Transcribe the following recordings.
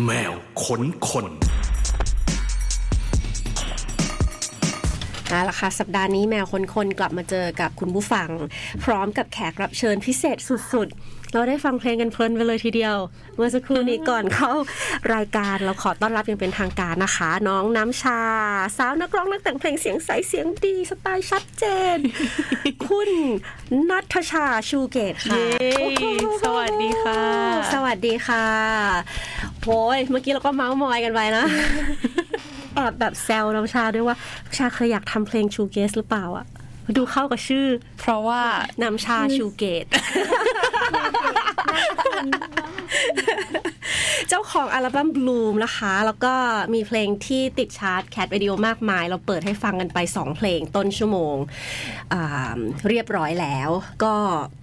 แมวขนคนเอาละค่ะสัปดาห์นี้แมวคนคนกลับมาเจอกับคุณผู้ฟัง พร้อมกับแขกรับเชิญพิเศษสุดๆ เราได้ฟังเพลงกันเพลินไปเลยทีเดียว เมื่อสักครู่นี้ก่อนเข้ารายการเราขอต้อนรับอย่างเป็นทางการนะคะ น้องน้ำชา สาวนักร้องนักแต่งเพลงเสียงใสเสียงดีสไตล์ชัดเจน คุณนัทชาชูเกตค่ะเย้สวัสดีค่ะ สวัสดีค่ะ โอ้ยเมื่อกี้เราก็เม้าท์มอยกันไปนะ แอบแบบแซวน้ำชาด้วยว่าน้ำชาเคยอยากทำเพลง shoegaze หรือเปล่าอะดูเข้ากับชื่อ เพราะว่าน้ำชาชูเกต เจ้าของอัลบั้ม Bloom นะคะ แล้วก็มีเพลงที่ติดชาร์ตแค t วิดีโอมากมาย เราเปิดให้ฟังกันไป 2 เพลงต้นชั่วโมง เรียบร้อยแล้ว ก็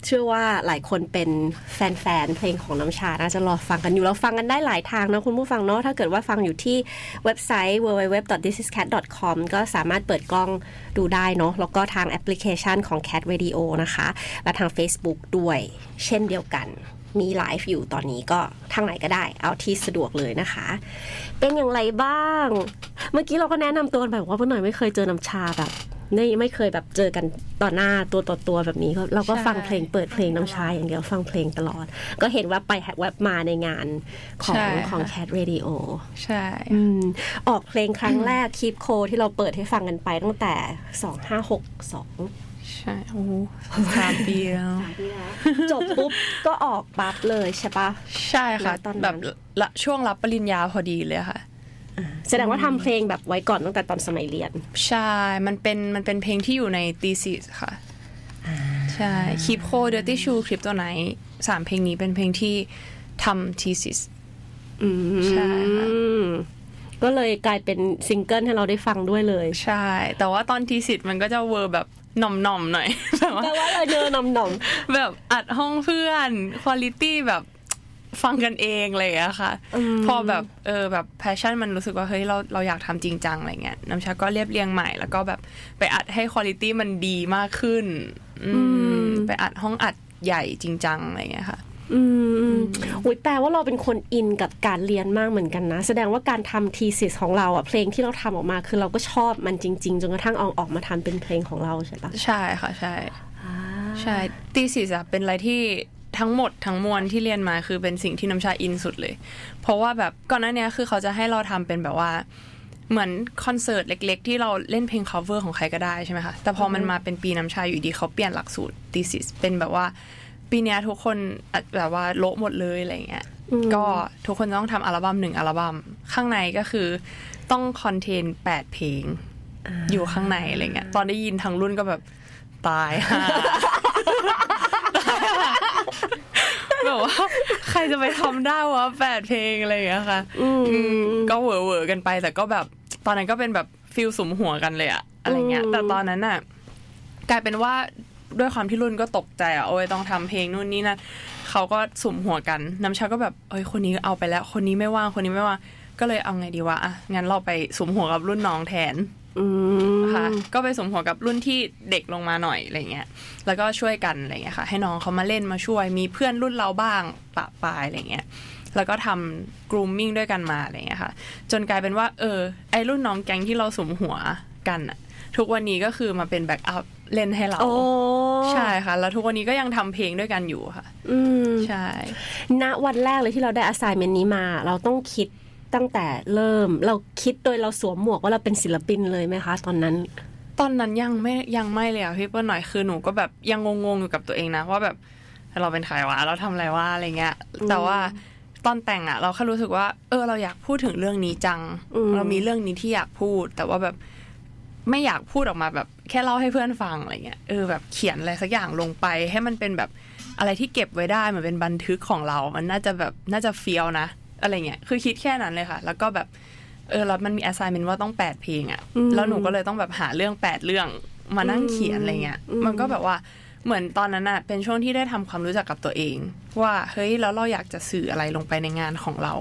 เชื่อว่าหลายคนเป็นแฟนๆ เพลงของน้ำชาน่าจะรอฟังกันอยู่เราฟังกันได้หลายทางนะคุณผู้ฟังเนาะถ้าเกิดว่าฟังอยู่ที่เว็บไซต์ www.thisiscat.com ก็สามารถเปิดกล้องดูได้เนาะแล้วก็ทางแอปพลิเคชันของ Cat Radio นะคะ และทาง Facebook ด้วย เช่นเดียวกัน มีไลฟ์อยู่ตอนนี้ก็ทางไหนก็ได้ เอาที่สะดวกเลยนะคะ เป็นอย่างไรบ้าง เมื่อกี้เราก็แนะนำตัวกันไปบอกว่าเพื่อนหน่อยไม่เคยเจอน้ำชาแบบไม่ไม่เคยแบบเจอกันต่อหน้าตัวต่อตัวแบบนี้ก็เราก็ใช่ฟังเพลงเปิดเพลงน้ำชาอย่างเดียวฟังเพลงตลอด ก็เห็นว่าไปแวบมาในงานของใช่ของค่ะ Cat Radio ใช่อืมออกเพลงครั้งแรกคีปโคที่เราเปิดให้ฟังกันไปตั้งแต่2562 ใช่โอ้โหสามปีแล้วจบปุ๊บก็ออกปั๊บเลยใช่ปะใช่ค่ะแล้วตอนนั้นแบบละช่วงรับปริญญาพอดีเลยค่ะแสดงว่าทำเพลงแบบไว้ก่อนตั้งแต่ตอนสมัยเรียน ใช่ มันเป็นมันเป็นเพลงที่อยู่ในตีซีค่ะใช่คีปโคเดอร์ตี้ชูคลิปตัวไหนสามเพลงนี้เป็นเพลงที่ทำทีซิสอืมใช่ค่ะก็เลยกลายเป็นซิงเกิลให้เราได้ฟังด้วยเลย ใช่ แต่ว่าตอนทีซิสมันก็จะเวอร์แบบหน่อมๆหน่อยแบบว่าแต่ว่าเราเจอนมนมแบบอัดห้องเพื่อนคุณลิตี้แบบฟังกันเองอะไรอย่างเงี้ยค่ะ พอแบบเออแบบ passion มันรู้สึกว่าเฮ้ยเราเราอยากทำจริงจังอะไรเงี้ยน้ำชาก็เรียบเรียงใหม่ แล้วก็แบบไปอัดให้ quality มันดีมากขึ้น อืมไปอัดห้องอัดใหญ่จริงจังอะไรเงี้ยค่ะ อืมอุ้ยแปลว่าเราเป็นคนอินกับการเรียนมากเหมือนกันนะ แสดงว่าการทำ thesis ของเราอะเพลงที่เราทำออกมา คือเราก็ชอบมันจริง ๆ จนกระทั่งเอาออกมาทำเป็นเพลงของเราใช่ปะใช่ค่ะใช่ใช่ตีสิสอะเป็นอะไรที่ทั้งหมดทั้งมวลที่เรียนมาคือเป็นสิ่งที่น้ำชาอินสุดเลย เพราะว่าแบบก่อนหน้านี้คือเขาจะให้เราทำเป็นแบบว่าเหมือนคอนเสิร์ตเล็ก ๆ ที่เราเล่นเพลง cover ของใครก็ได้ใช่ไหมคะ แต่พอมันมาเป็นปีน้ำชาอยู่ดีเขาเปลี่ยนหลักสูตรตีสิสเป็นแบบว่า ปีเนี้ยทุกคนอะแบบว่าโละหมดเลยอะไรเงี้ยก็ทุกคนต้องทำอัลบั้มหนึ่งอัลบั้มข้างในก็คือต้องคอนเทนแปดเพลง อยู่ข้างในอะไรเงี้ย ตอนได้ยินทางรุ่นก็แบบตายห่าแบบว่าใครจะไปทำได้วะแปดเพลงอะไรอย่างเงี้ยค่ะอืมก็เหวอเวอๆกันไป แต่ก็แบบตอนนั้นก็เป็นแบบฟิลสุมหัวกันเลยอะอะไรเงี้ย แต่ตอนนั้นน่ะกลายเป็นว่า ด้วยความที่รุ่นก็ตกใจอะโอ้ยต้องทำเพลงนู่นนี่นั่นเขาก็สุ่มหัวกันน้ำชาก็แบบเอ้ยคนนี้เอาไปแล้ว คนนี้ไม่ว่างคนนี้ไม่ว่างก็เลยเอาไงดีวะอะงั้นเราไปสุ่มหัวกับรุ่นน้องแทนอืมค่ะก็ไปสุ่มหัวกับรุ่นที่เด็กลงมาหน่อยอะไรเงี้ย แล้วก็ช่วยกันอะไรเงี้ยค่ะ ให้น้องเขามาเล่นมาช่วย มีเพื่อนรุ่นเราบ้างปะปายอะไรเงี้ย แล้วก็ทำ grooming ด้วยกันมาอะไรเงี้ยค่ะ จนกลายเป็นว่า เออ ไอรุ่นน้องแก๊งที่เราสุ่มหัวกันอะทุกวันนี้ก็คือมาเป็นแบ็กอัพ เล่นให้เราโอ้ใช่ค่ะ แล้วทุกวันนี้ก็ยังทำเพลงด้วยกันอยู่ค่ะ อืมใช่ณวันแรกเลยที่เราได้ assignment นี้มา เราต้องคิดตั้งแต่เริ่ม เราคิดโดยเราสวมหมวกว่าเราเป็นศิลปินเลยไหมคะ ตอนนั้น ตอนนั้นยังไม่ยังไม่เลยอะพี่เปิ้ลหน่อยคือหนูก็แบบยังงงๆอยู่กับตัวเองนะว่าแบบเราเป็นใครวะเราทำอะไรวะอะไรเงี้ย แต่ว่าตอนแต่งอะ เราแค่รู้สึกว่า เออเราอยากพูดถึงเรื่องนี้จังอืมเรามีเรื่องนี้ที่อยากพูด แต่ว่าแบบ ไม่อยากพูดออกมาแบบแค่เล่าให้เพื่อนฟังอะไรเงี้ยเออแบบเขียนอะไรสักอย่างลงไป ให้มันเป็นแบบอะไรที่เก็บไว้ได้เหมือนเป็นบันทึกของเรา มันน่าจะแบบน่าจะเฟียวนะ อะไรเงี้ยคือคิดแค่นั้นเลยค่ะ แล้วก็แบบเออแล้วมันมี assignment ว่าต้องแปดเพลงอะ่ะแล้วหนูก็เลยต้องแบบหาเรื่องแปดเรื่องมานั่งเขียนอะไรเงี้ยมันก็แบบว่าเหมือนตอนนั้นอะ่ะเป็นช่วงที่ได้ทำความรู้จักกับตัวเอง ว่าเฮ้ยแล้วเราอยากจะสื่ออะไรลงไปในงานของเรา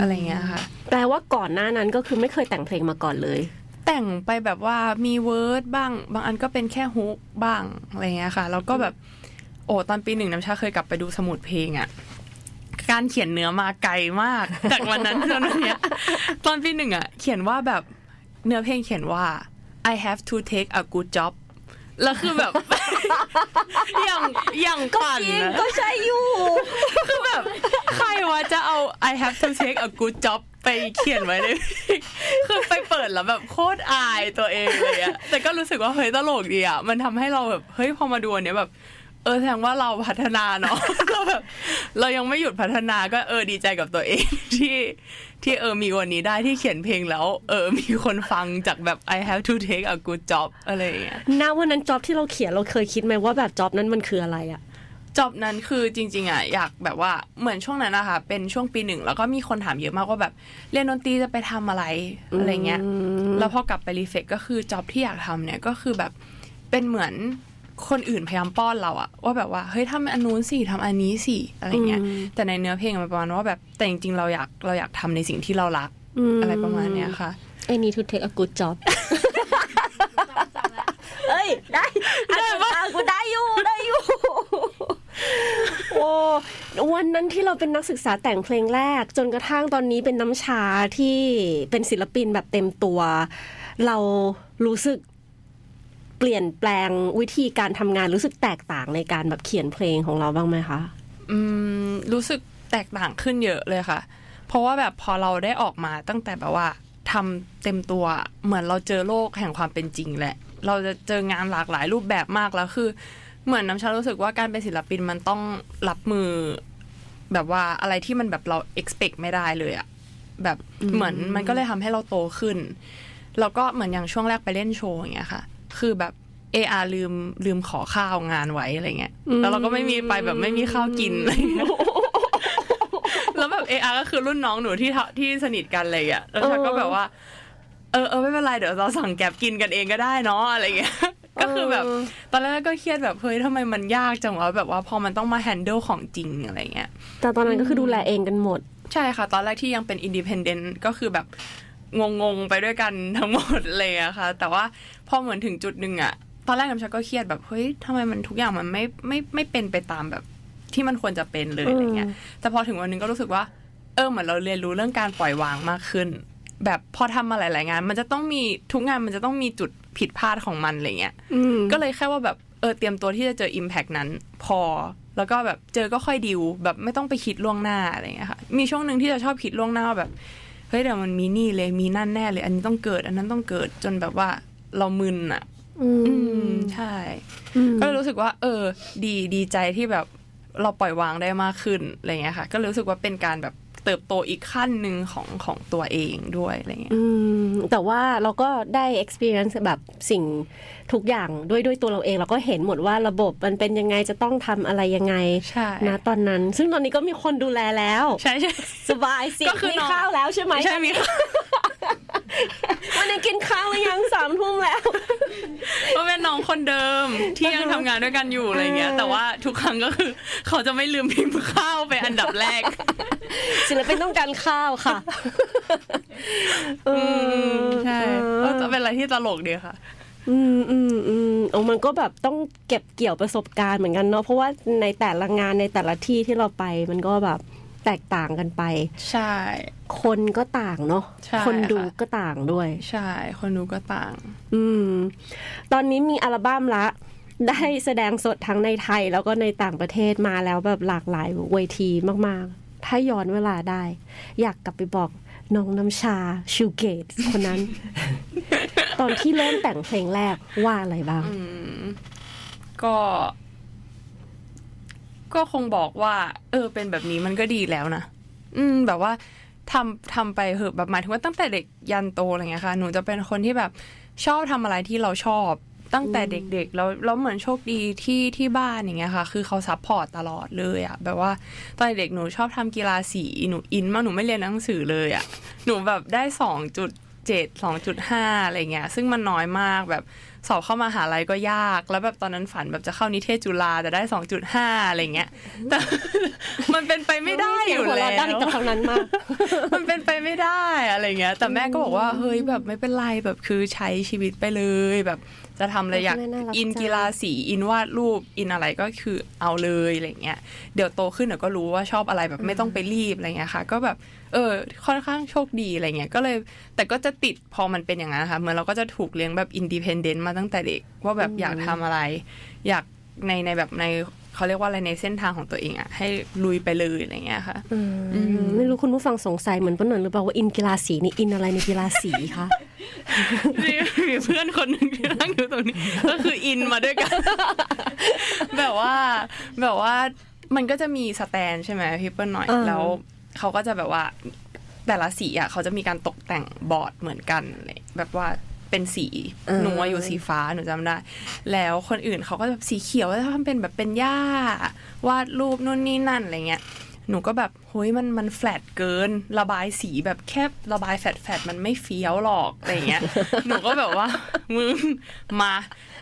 อะไรเงี้ยค่ะ แปลว่าก่อนหน้านั้นก็คือไม่เคยแต่งเพลงมาก่อนเลย แต่งไปแบบว่ามีเวิร์ดบ้าง บางอันก็เป็นแค่ hook บ้างอะไรเงี้ยค่ะ แล้วก็แบบโอ้ตอนปีหนึ่งน้ำชาเคยกลับไปดูสมุดเพลงอะ่ะการเขียนเนื้อมาไกลมาก จากวันนั้นจนวันเนี้ย ตอนปีหนึ่งอะเขียนว่าแบบเนื้อเพลงเขียนว่า I have to take a good job แล้วคือแบบ อย่างอย่างก็ปั่นจริงอะก็ใช่อยู่ คือแบบ ใครวะจะเอา I have to take a good job ไปเขียนไว้เลยคือไปเปิดแล้วแบบโคตรอายตัวเองเลยอะแต่ก็รู้สึกว่าเฮ้ยตลกดีอะมันทำให้เราแบบเฮ้ยพอมาดูอันเนี้ยแบบ เออแสดงว่าเราพัฒนาเนาะเราแบบเรายังไม่หยุดพัฒนาก็เออดีใจกับตัวเองที่ที่เออมีวันนี้ได้ที่เขียนเพลงแล้ว เออมีคนฟังจากแบบ I have to take a good job อะไรอย่างเงี้ยณวันนั้นจ็อบที่เราเขียนเราเคยคิดไหมว่าแบบจ็อบนั้นมันคืออะไรอะ จอบนั้นคือจริง ๆอะอยากแบบว่าเหมือนช่วงนั้นนะคะเป็นช่วงปีหนึ่งแล้วก็มีคนถามเยอะมากว่าแบบเรียนดนตรีจะไปทำอะไรอะไรเงี้ยแล้วพอกลับไปรีเฟกก็คือจอบที่อยากทำเนี่ยก็คือแบบเป็นเหมือนคนอื่นพยายามป้อนเราอะว่าแบบว่าเฮ้ยทำอันนู้นสิทำอันนี้สิอะไรเงี้ย แต่ในเนื้อเพลงมันประมาณว่าแบบแต่จริงๆเราอยากเราอยากทำในสิ่งที่เรารักอะไรประมาณเนี้ยค่ะ I need to take a good job เอ้ยได้ได้ปะกูได้อยู่ได้อยู่ โอ้ วันนั้นที่เราเป็นนักศึกษาแต่งเพลงแรก จนกระทั่งตอนนี้เป็นน้ำชาที่เป็นศิลปินแบบเต็มตัว เรารู้สึกเปลี่ยนแปลงวิธีการทำงานรู้สึกแตกต่างในการแบบเขียนเพลงของเราบ้างไหมคะอืมรู้สึกแตกต่างขึ้นเยอะเลยค่ะ เพราะว่าแบบพอเราได้ออกมาตั้งแต่แบบว่าทำเต็มตัวเหมือนเราเจอโลกแห่งความเป็นจริงแหละ เราจะเจองานหลากหลายรูปแบบมากแล้วคือ เหมือนน้ำชารู้สึกว่าการเป็นศิลปินมันต้องรับมือ แบบว่าอะไรที่มันแบบเรา expect ไม่ได้เลยอะแบบเหมือนมันก็เลยทำให้เราโตขึ้น แล้วก็เหมือนอย่างช่วงแรกไปเล่นโชว์อย่างเงี้ยค่ะ คือแบบเออาลืมลืมขอข้าวงานไว้อะไรเงี้ยแล้วเราก็ไม่มีไปแบบไม่มีข้าวกินอะไรเงี้ยแล้วแบบเออาก็คือรุ่นน้องหนูที่ทที่สนิทกันอะไรอย่างเลยอะแล้วฉันก็แบบว่า เออเออไม่เป็นไรเดี๋ยวเราสั่ง Grab กินกันเองก็ได้เนาะอะไรเงี้ย ก็คือแบบ ตอนแรกก็เครียดแบบเฮ้ยทำไมมันยากจังวะแบบว่าพอมันต้องมา handle ของจริงอะไรเงี้ยแต่ตอนนั้นก็คือดูแลเองกันหมด ใช่ค่ะ ตอนแรกที่ยังเป็น independent ก็คือแบบงงๆไปด้วยกันทั้งหมดเลยอะค่ะ แต่ว่าพอเหมือนถึงจุดหนึ่งอะตอนแรกน้ำชาก็เครียดแบบเฮ้ยทำไมมันทุกอย่างมันไม่ไม่ไม่เป็นไปตามแบบที่มันควรจะเป็นเลยอะไรเงี้ย แต่พอถึงวันหนึงก็รู้สึกว่า เออเหมือนเราเรียนรู้เรื่องการปล่อยวางมากขึ้น แบบพอทำมาหลาย ๆ งาน มันจะต้องมีทุกงานมันจะต้องมีจุด ผิดพลาดของมันอะไรเงี้ยอืมก็เลยแค่ว่าแบบเออเตรียมตัวที่จะเจอ Impact นั้นพอ แล้วก็แบบเจอก็ค่อยดิวแบบไม่ต้องไปคิดล่วงหน้าอะไรเงี้ยค่ะมีช่วงหนึ่งที่จะชอบคิดล่วงหน้าว่าแบบเฮ้ยเดี๋ยวมันมีนี่เลยมีนั่นแน่เลย อันนี้ต้องเกิด อันนั้นต้องเกิดจนแบบว่าเรามึนอะ อือืมมใช่ ก็เลยรู้สึกว่า เออ ดีดีใจที่แบบเราปล่อยวางได้มากขึ้นอะไรเงี้ยค่ะ ก็เลยรู้สึกว่าเป็นการแบบ เติบโตอีกขั้นหนึ่งของของตัวเองด้วยอะไรเงี้ยแต่ว่าเราก็ได้ experience แบบสิ่ง ทุกอย่างด้วยด้วยตัวเราเองเราก็เห็นหมดว่าระบบมันเป็นยังไงจะต้องทำอะไรยังไงใช่นะตอนนั้น ซึ่งตอนนี้ก็มีคนดูแลแล้ว ใช่ใช่สบายสิก็คือมีน้องข้าวแล้วใช่ไหมใช่มีค่ะวันนี้กินข้าวหรือยังสามทุ่มแล้วก็เป็นน้องคนเดิมที่ยังทำงานด้วยกันอยู่อะไรเงี้ย แต่ว่าทุกครั้งก็คือ เขาจะไม่ลืมพิมพ์ข้าวไปอันดับแรกศิลปินต้องการข้าวค่ะเออใช่ก็จะเป็นอะไรที่ตลกดีค่ะ อืมอืมอืมโอ้มันก็แบบต้องเก็บเกี่ยวประสบการณ์เหมือนกันเนาะเพราะว่าในแต่ละงานในแต่ละที่ที่เราไปมันก็แบบแตกต่างกันไป ใช่ คนก็ต่างเนาะใช่คนดูค่ะก็ต่างด้วย ใช่ คนดูก็ต่าง อืม ตอนนี้มีอัลบั้มละ ได้แสดงสดทั้งในไทยแล้วก็ในต่างประเทศมาแล้วแบบหลากหลายเวทีมาก ๆ ถ้าย้อนเวลาได้ อยากกลับไปบอกน้องน้ำชาชูเกตคนนั้น ตอนที่เริ่มแต่งเพลงแรกว่าอะไรบ้างก็ ก็คงบอกว่า เออ เป็นแบบนี้มันก็ดีแล้วนะอืม แบบว่าทำทำไปเหอะแบบหมายถึงว่าตั้งแต่เด็กยันโตอะไรเงี้ยค่ะหนูจะเป็นคนที่แบบชอบทำอะไรที่เราชอบ ตั้งแต่เด็กๆแล้วแล้วเหมือนโชคดีที่ที่บ้านอย่างเงี้ยค่ะ คือเขา support ตลอดเลยอะแบบว่าตอนเด็กหนูชอบทำกีฬาสีหนูอินมากหนูไม่เรียนหนังสือเลยอะหนูแบบได้สองจุด เจ็ดสองจุดห้าอะไรเงี้ย ซึ่งมันน้อยมากแบบสอบเข้ามาหาลัยก็ยาก แล้วแบบตอนนั้นฝันแบบจะเข้านิเทศจุฬาแต่ได้สองจุดห้าอะไรเงี้ย แต่มันเป็นไปไม่ได้อยู่หัวแล้เราะดังวจากทางนั้นมาก มันเป็นไปไม่ได้อะไรเงี้ย แต่แม่ก็บอกว่าเฮ้ยแบบไม่เป็นไรแบบคือใช้ชีวิตไปเลยแบบ จะทำอะไรอยากคุณแม่น่ารักอินจังกีฬาสีอินวาดรูปอินอะไรก็คือเอาเลยอะไรเงี้ยเดี๋ยวโตขึ้นเดี๋ยวก็รู้ว่าชอบอะไรแบบไม่ต้องไปรีบอะไรเงี้ยค่ะ ก็แบบเออค่อนข้างโชคดีอะไรเงี้ยก็เลยแต่ก็จะติดพอมันเป็นอย่างนั้นนะคะเหมือนเราก็จะถูกเลี้ยงแบบ independent มาตั้งแต่เด็กว่าแบบอยากทำอะไร อยากในในแบบใน เขาเรียกว่าอะไรในเส้นทางของตัวเองอะให้ลุยไปเลยอะไรเงี้ยค่ะอืมไม่รู้คุณผู้ฟังสงสัยเหมือนป้าหนนหรือเปล่าว่าอินกีฬาสีนี่อินอะไรในกีฬาสีคะมีมีเพื่อนคนหนึ่งที่นั่งอยู่ตรงนี้ ก็คืออินมาด้วยกัน แบบว่าแบบว่ามันก็จะมีสแตนด์ใช่ไหมพี่เปิ้ลหน่อยอ่าแล้วเขาก็จะแบบว่าแต่ละสีอะเขาจะมีการตกแต่งบอร์ดเหมือนกันเลยแบบว่า เป็นสีหนูอะอยู่สีฟ้าหนูจำได้ แล้วคนอื่นเขาก็แบบสีเขียวแล้วทำเป็นแบบเป็นหญ้าวาดรูปนู่นนี่นั่นอะไรเงี้ย หนูก็แบบเฮ้ยมันมันแฟลตเกิน ระบายสีแบบแค่ระบาย flat flat มันไม่เฟี้ยวหรอกอะไรเงี้ย หนูก็แบบว่ามึงมา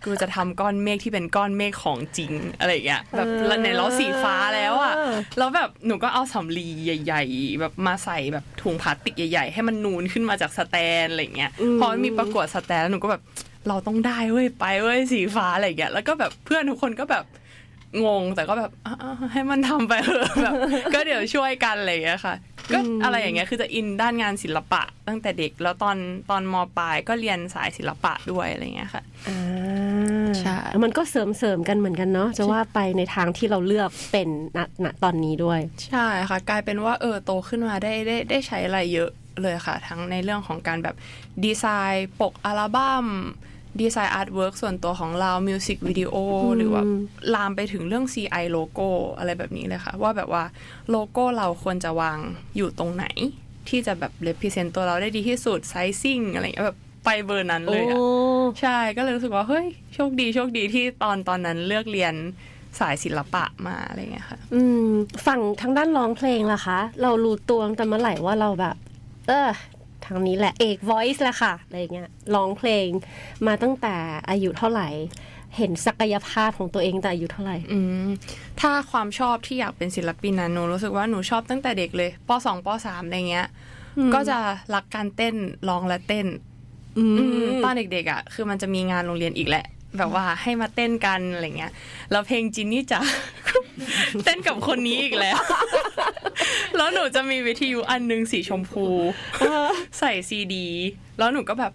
กูจะทำก้อนเมฆที่เป็นก้อนเมฆของจริงอะไรเงี้ยแบบเออในล้อสีฟ้าแล้วอะแล้วแบบหนูก็เอาสำลีใหญ่ ๆ แบบมาใส่แบบถุงพลาสติกใหญ่ ๆ ให้มันนูนขึ้นมาจากสแตนด์อะไรเงี้ยพอมันมีประกวดสแตนด์แล้วหนูก็แบบเราต้องได้เว้ยไปเว้ยสีฟ้าอะไรเงี้ยแล้วก็แบบเพื่อนทุกคนก็แบบ งง แต่ก็แบบอะๆให้มันทำไปเถอะแบบก็เดี๋ยวช่วยกันอะไรอย่างเงี้ยค่ะ ก็อะไรอย่างเงี้ยคือจะอินด้านงานศิลปะ ตั้งแต่เด็กแล้วตอนตอนมปลายก็เรียนสายศิลปะด้วยอะไรอย่างเงี้ยค่ะอ่าใช่มันก็เสริมเสริมๆกันเหมือนกันเนาะจะว่าไปในทางที่เราเลือกเป็นณณตอนนี้ด้วย ใช่ค่ะ กลายเป็นว่าเออโตขึ้นมาได้ได้ได้ใช้อะไรเยอะเลยค่ะ ทั้งในเรื่องของการแบบดีไซน์ปกอัลบั้ม ดีไซน์ artwork ส่วนตัวของเรามิวสิกวิดีโอหรือว่าลามไปถึงเรื่อง CI โลโก้อะไรแบบนี้เลยค่ะ ว่าแบบว่าโลโก้เราควรจะวางอยู่ตรงไหน ที่จะแบบ represent ตัวเราได้ดีที่สุดไซซิ่งอะไรอย่างเงี้ยแบบไปเบอร์นั้นเลยอะโอ้ใช่ก็เลยรู้สึกว่า เฮ้ย โชคดีโชคดีที่ตอนตอนนั้นเลือกเรียนสายศิลปะมาอะไรเงี้ยค่ะ อืมฝั่งทางด้านร้องเพลงล่ะคะ เรารู้ตัวตั้งแต่เมื่อไหร่ว่าเราแบบ เออ ทางนี้แหละเอก voice แหละค่ะอะไรเงี้ยร้องเพลงมาตั้งแต่อายุเท่าไหร่ เห็นศักยภาพของตัวเองแต่อายุเท่าไหร่อืมถ้าความชอบที่อยากเป็นศิลปินนะหนูรู้สึกว่าหนูชอบตั้งแต่เด็กเลยปสองปสามอะไรเงี้ย ก็จะรักการเต้นร้องและเต้นอืมอืมตอนเด็กๆอะ คือมันจะมีงานโรงเรียนอีกแหละ แบบว่าให้มาเต้นกันอะไรเงี้ยแล้วเพลงจินนี่จ๋าเต้นกับคนนี้อีกแล้ว แล้วหนูจะมีวิทยุอันหนึงสีชมพูใส่ซีดี แล้วหนูก็แบบ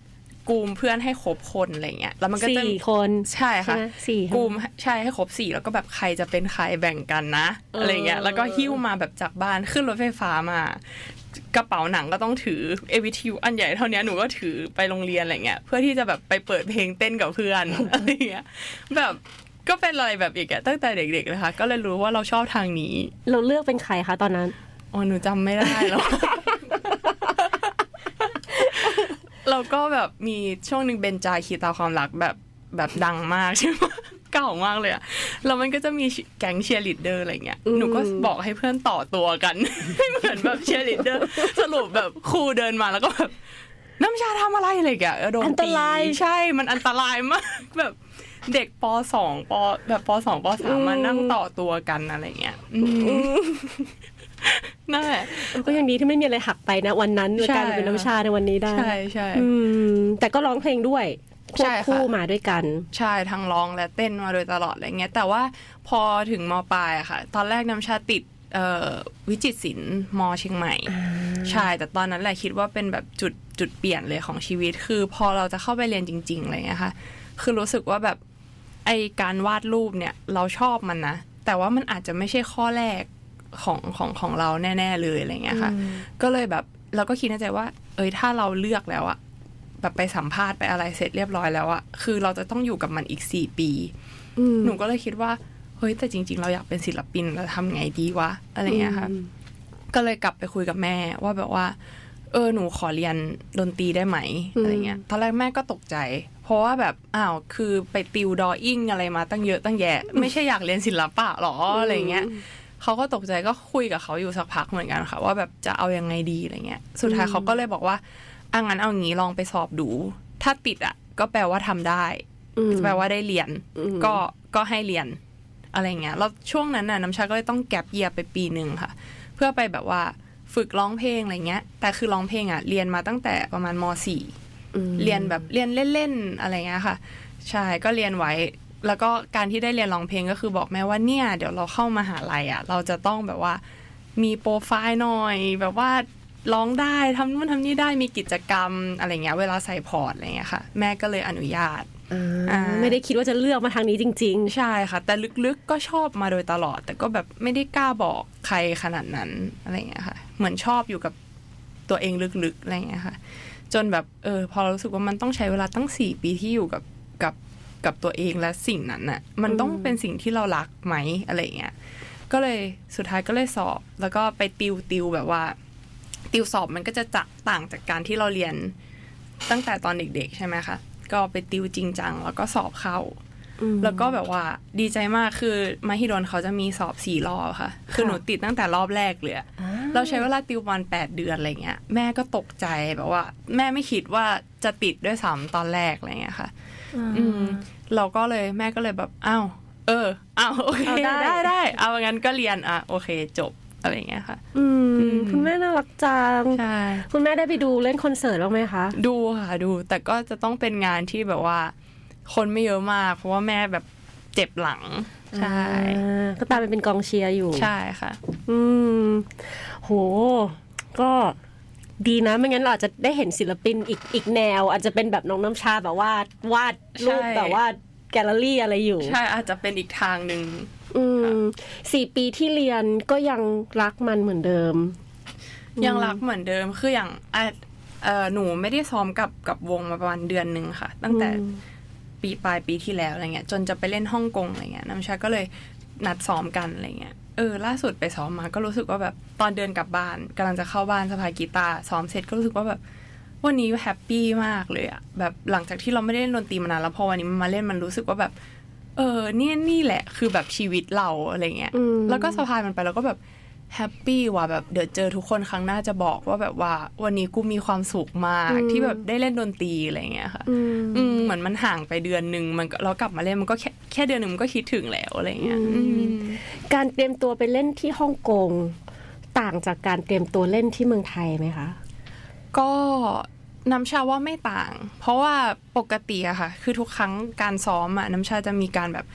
กลุ่มเพื่อนให้ครบคนอะไรเงี้ย แล้วมันก็จะสี่คนใช่ค่ะใช่ไหมสี่คนกลุ่มใช่ให้ครบสี่แล้วก็แบบใครจะเป็นใครแบ่งกันนะเออออะไรเงี้ย แล้วก็หิ้วมาแบบจากบ้านขึ้นรถไฟฟ้ามา กระเป๋าหนังก็ต้องถือเอาวิทยุอันใหญ่เท่านี้หนูก็ถือไปโรงเรียนอะไรเงี้ยเพื่อที่จะแบบไปเปิดเพลงเต้นกับเพื่อนอะไรเงี้ยแบบก็เป็นอะไรแบบอีกอะตั้งแต่เด็กๆเลยค่ะก็เลยรู้ว่าเราชอบทางนี้ เราเลือกเป็นใครคะตอนนั้นอ๋อหนูจำไม่ได้แล้วเราก็แบบมีช่วงหนึ่งเบญจาคีตาความรักแบบแบบดังมากใช่ไหม เก่ามากเลยอะแล้วมันก็จะมีแก๊งเชียร์ลีดเดอร์อะไรเงี้ยอืมหนูก็บอกให้เพื่อนต่อตัวกันเหมือนแบบเชียร์ลีดเดอร์ สรุปแบบครูเดินมาแล้วก็แบบน้ำชาทำอะไรอะไรแกโดนอันตตีรายใช่ มันอันตรายมากแบบเด็กปสองปแบบปสองปสามมานั่งต่อตัวกันอะไรเงี้ยอืมนั่นแหละก็ยังดีที่ไม่มีอะไรหักไปนะวันนั้นใช่กลายมาเป็นน้ำชาในวันนี้ได้ ใช่ใช่อืมแต่ก็ร้องเพลงด้วย ใช่ค่ะควบคู่มาด้วยกัน ใช่ทั้งร้องและเต้นมาโดยตลอดอะไรเงี้ยแต่ว่าพอถึงมปลายอะค่ะ ตอนแรกน้ำชาติดเอ่อวิจิตรศิลป์มเชียงใหม่ ใช่ แต่ตอนนั้นแหละคิดว่าเป็นแบบจุดจุดเปลี่ยนเลยของชีวิต คือพอเราจะเข้าไปเรียนจริงๆอะไรเงี้ยค่ะ คือรู้สึกว่าแบบไอการวาดรูปเนี่ยเราชอบมันนะ แต่ว่ามันอาจจะไม่ใช่ข้อแรกของของของเราแน่ ๆ เลยอะไรเงี้ยค่ะ ก็เลยแบบเราก็คิดในใจว่า เอ้ยถ้าเราเลือกแล้วอะ แบบไปสัมภาษณ์ไปอะไรเสร็จเรียบร้อยแล้วอะคือเราจะต้องอยู่กับมันอีกสี่ปีอืมหนูก็เลยคิดว่า เฮ้ยแต่จริง ๆ เราอยากเป็นศิลปินเราทำไงดีวะอะไรเงี้ยค่ะ ก็เลยกลับไปคุยกับแม่ว่าแบบว่า เออหนูขอเรียนดนตรีได้ไหมอืมอะไรเงี้ยตอนแรกแม่ก็ตกใจ เพราะว่าแบบอ้าวคือไปติวดออิ่งอะไรมาตั้งเยอะตั้งแยะ ไม่ใช่อยากเรียนศิลปะหรออะไรเงี้ยเขาก็ตกใจก็คุยกับเขาอยู่สักพักเหมือนกันค่ะ ว่าแบบจะเอายังไงดีอะไรเงี้ย สุดท้ายเขาก็เลยบอกว่า อะงั้นเอางี้ลองไปสอบดู ถ้าติดอะ ก็แปลว่าทำได้อืมแปลว่าได้เรียนอืมก็ก็ให้เรียน อะไรเงี้ยแล้วช่วงนั้นน่ะน้ำชาก็เลยต้องแก็บเยียร์ไปปีหนึ่งค่ะ เพื่อไปแบบว่าฝึกร้องเพลงอะไรเงี้ย แต่คือร้องเพลงอะ เรียนมาตั้งแต่ประมาณมสี่อืมเรียนแบบเรียนเล่นๆอะไรเงี้ยค่ะ ใช่ก็เรียนไว้ แล้วก็การที่ได้เรียนร้องเพลงก็คือบอกแม่ว่าเนี่ย เดี๋ยวเราเข้ามาหาลัยอะ เราจะต้องแบบว่ามีโปรไฟล์หน่อย แบบว่า ร้องได้ทำนู่นทำนี่ได้มีกิจกรรมอะไรเงี้ยเวลาใส่พอร์ตอะไรเงี้ยค่ะ แม่ก็เลยอนุญาตอ่าไม่ได้คิดว่าจะเลือกมาทางนี้จริงใช่ค่ะ แต่ลึกๆก็ชอบมาโดยตลอด แต่ก็แบบไม่ได้กล้าบอกใครขนาดนั้นอะไรเงี้ยค่ะ เหมือนชอบอยู่กับตัวเองลึกๆอะไรเงี้ยค่ะ จนแบบเออพอเรารู้สึกว่ามันต้องใช้เวลาตั้งสี่ปีที่อยู่กับกับกับตัวเองและสิ่งนั้นน่ะ มันต้องเป็นสิ่งที่เรารักไหมอะไรเงี้ยก็เลยสุดท้ายก็เลยสอบ แล้วก็ไปติวติวแบบว่า ติวสอบมันก็จะจะต่างจากการที่เราเรียนตั้งแต่ตอนเด็กๆ ใช่ไหมคะก็ไปติวจริงจังแล้วก็สอบเข้าอืมแล้วก็แบบว่าดีใจมากคือมหิดลเขาจะมีสอบสี่รอบค่ะ คือหนูติดตั้งแต่รอบแรกเลยอะอ่าเราใช้เวลาติวประมาณแปดเดือนอะไรเงี้ย แม่ก็ตกใจแบบว่า แม่ไม่คิดว่าจะติดด้วยซ้ำตอนแรกอะไรเงี้ยค่ะ อืม เราก็เลยแม่ก็เลยแบบอ้าวเอออ้าวโอเคเอาได้ได้ได้เอางั้นก็เรียนอะโอเคจบ อะไรเงี้ยค่ะอืมอืมคุณแม่น่ารักจังใช่คุณแม่ได้ไปดูเล่นคอนเสิร์ตบ้างไหมคะ ดูค่ะดู แต่ก็จะต้องเป็นงานที่แบบว่า คนไม่เยอะมาก เพราะว่าแม่แบบเจ็บหลังใช่อ่าก็ตามไปเป็นกองเชียร์อยู่ ใช่ค่ะ อืม โห ก็ดีนะไม่งั้นเราอาจจะได้เห็นศิลปินอีกอีกแนว อาจจะเป็นแบบน้องน้ำชาแบบว่าวาดรูปใช่แบบว่า แกลเลอรี่อะไรอยู่ ใช่อาจจะเป็นอีกทางหนึ่งอืมสี่ปีที่เรียนก็ยังรักมันเหมือนเดิม ยังรักเหมือนเดิมคืออย่างอะเอ่อหนูไม่ได้ซ้อมกับกับวงมาประมาณเดือนหนึ่งค่ะ ตั้งแต่อืมปีปลายปีที่แล้วอะไรเงี้ย จนจะไปเล่นฮ่องกงอะไรเงี้ยน้ำชาก็เลยนัดซ้อมกันอะไรเงี้ยเออล่าสุดไปซ้อมมาก็รู้สึกว่าแบบตอนเดินกลับบ้านกำลังจะเข้าบ้านสะพายกีตาร์ซ้อมเสร็จก็รู้สึกว่าแบบ วันนี้ happy มากเลยอะแบบหลังจากที่เราไม่ได้เล่นดนตรีมานานแล้วพอวันนี้มันมาเล่นมันรู้สึกว่าแบบ เออเนี่ยนี่แหละ คือแบบชีวิตเราอะไรเงี้ยอืมแล้วก็สะพายมันไปแล้วก็แบบ happy ว่ะแบบเดี๋ยวเจอทุกคนครั้งหน้าจะบอกว่าแบบว่า วันนี้กูมีความสุขมากที่แบบได้เล่นดนตรีอะไรเงี้ยค่ะ อืมอืมเหมือนมันห่างไปเดือนหนึ่งมันก็เรากลับมาเล่นมันก็แค่แค่เดือนหนึ่งมันก็คิดถึงแล้วอะไรเงี้ยอืมอืมการเตรียมตัวไปเล่นที่ฮ่องกงต่างจากการเตรียมตัวเล่นที่เมืองไทยไหมคะ ก็น้ำชาว่าไม่ต่าง เพราะว่าปกติอะค่ะ คือทุกครั้งการซ้อมอะน้ำชาจะมีการแบบ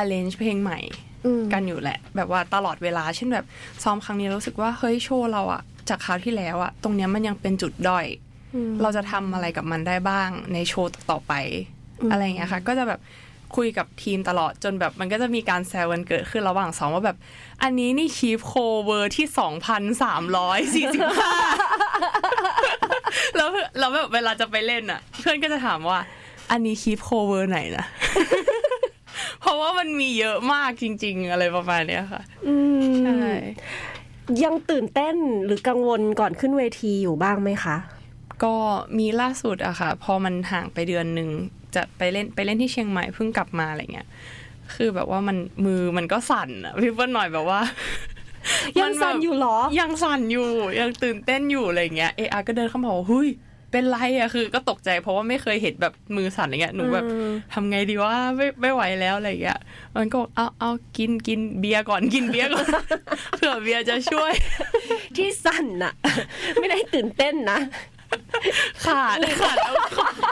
arrange เพลงใหม่อืมกันอยู่แหละ แบบว่าตลอดเวลา เช่นแบบซ้อมครั้งนี้รู้สึกว่าเฮ้ยโชว์เราอะจากคราวที่แล้วอะตรงเนี้ยมันยังเป็นจุดด้อยอืมเราจะทำอะไรกับมันได้บ้างในโชว์ต่อๆไปอืมอะไรอย่างเงี้ยค่ะ ก็จะแบบ คุยกับทีมตลอดจนแบบมันก็จะมีการแซวกันเกิดขึ้นระหว่างซ้อมว่าแบบ อันนี้นี่ Creep cover ที่สองพันสามร้อยสี่สิบห้าแล้วแล้วแบบเวลาจะไปเล่นอะ เพื่อนก็จะถามว่า อันนี้ Creep cover ไหนนะเพราะว่ามันมีเยอะมากจริง ๆ อะไรประมาณเนี้ยค่ะอืมใช่ยังตื่นเต้นหรือกังวลก่อนขึ้นเวทีอยู่บ้างไหมคะ ก็มีล่าสุดอะค่ะ พอมันห่างไปเดือนหนึ่ง จะไปเล่นไปเล่นที่เชียงใหม่เพิ่งกลับมาอะไรเงี้ยคือแบบว่ามันมือมันก็สั่นอะพี่เปิ้ลหน่อยแบบว่ายังสั่นอยู่เหรอ ยังสั่นอยู่ ยังตื่นเต้นอยู่อะไรเงี้ยเออาก็เดินเข้ามาบอกเฮ้ยเป็นไรอะคือ ก็ตกใจเพราะว่าไม่เคยเห็นแบบมือสั่นอะไรเงี้ยหนูแบบอืมทำไงดีวะไม่ไม่ไหวแล้วอะไรเงี้ยมันก็บอกเอาเอากินกินเบียร์ก่อนกินเบียร์ก่อนเผื่อเบียร์จะช่วย ที่สั่นน่ะไม่ได้ตื่นเต้นนะขาดขาดเอาเออ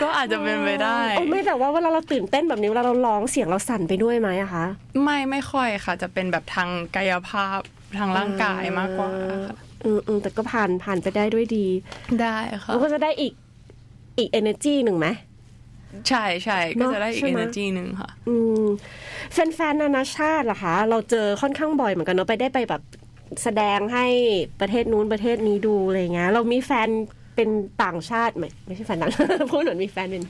ก็อาจจะเป็นไปได้โอ้ไม่แต่ว่าเวลาเราตื่นเต้นแบบนี้เวลาเราร้องเสียงเราสั่นไปด้วยไหมอะคะไม่ไม่ค่อยค่ะ จะเป็นแบบทางกายภาพทางร่างกายมากกว่าค่ะอืมอืมแต่ก็ผ่านผ่านไปได้ด้วยดีได้ค่ะแล้วก็จะได้อีกอีก energy หนึ่งไหมใช่ใช่ก็จะได้อีกใช่ไหม energy หนึ่งค่ะ อืมแฟนๆนานาชาติล่ะคะ เราเจอค่อนข้างบ่อยเหมือนกันเนาะไปได้ไปแบบ แสดงให้ประเทศนู้นประเทศนี้ดูอะไรเงี้ย เรามีแฟนเป็นต่างชาติไหมไม่ใช่แฟนต่างพูดเหมือนมีแฟนเป็น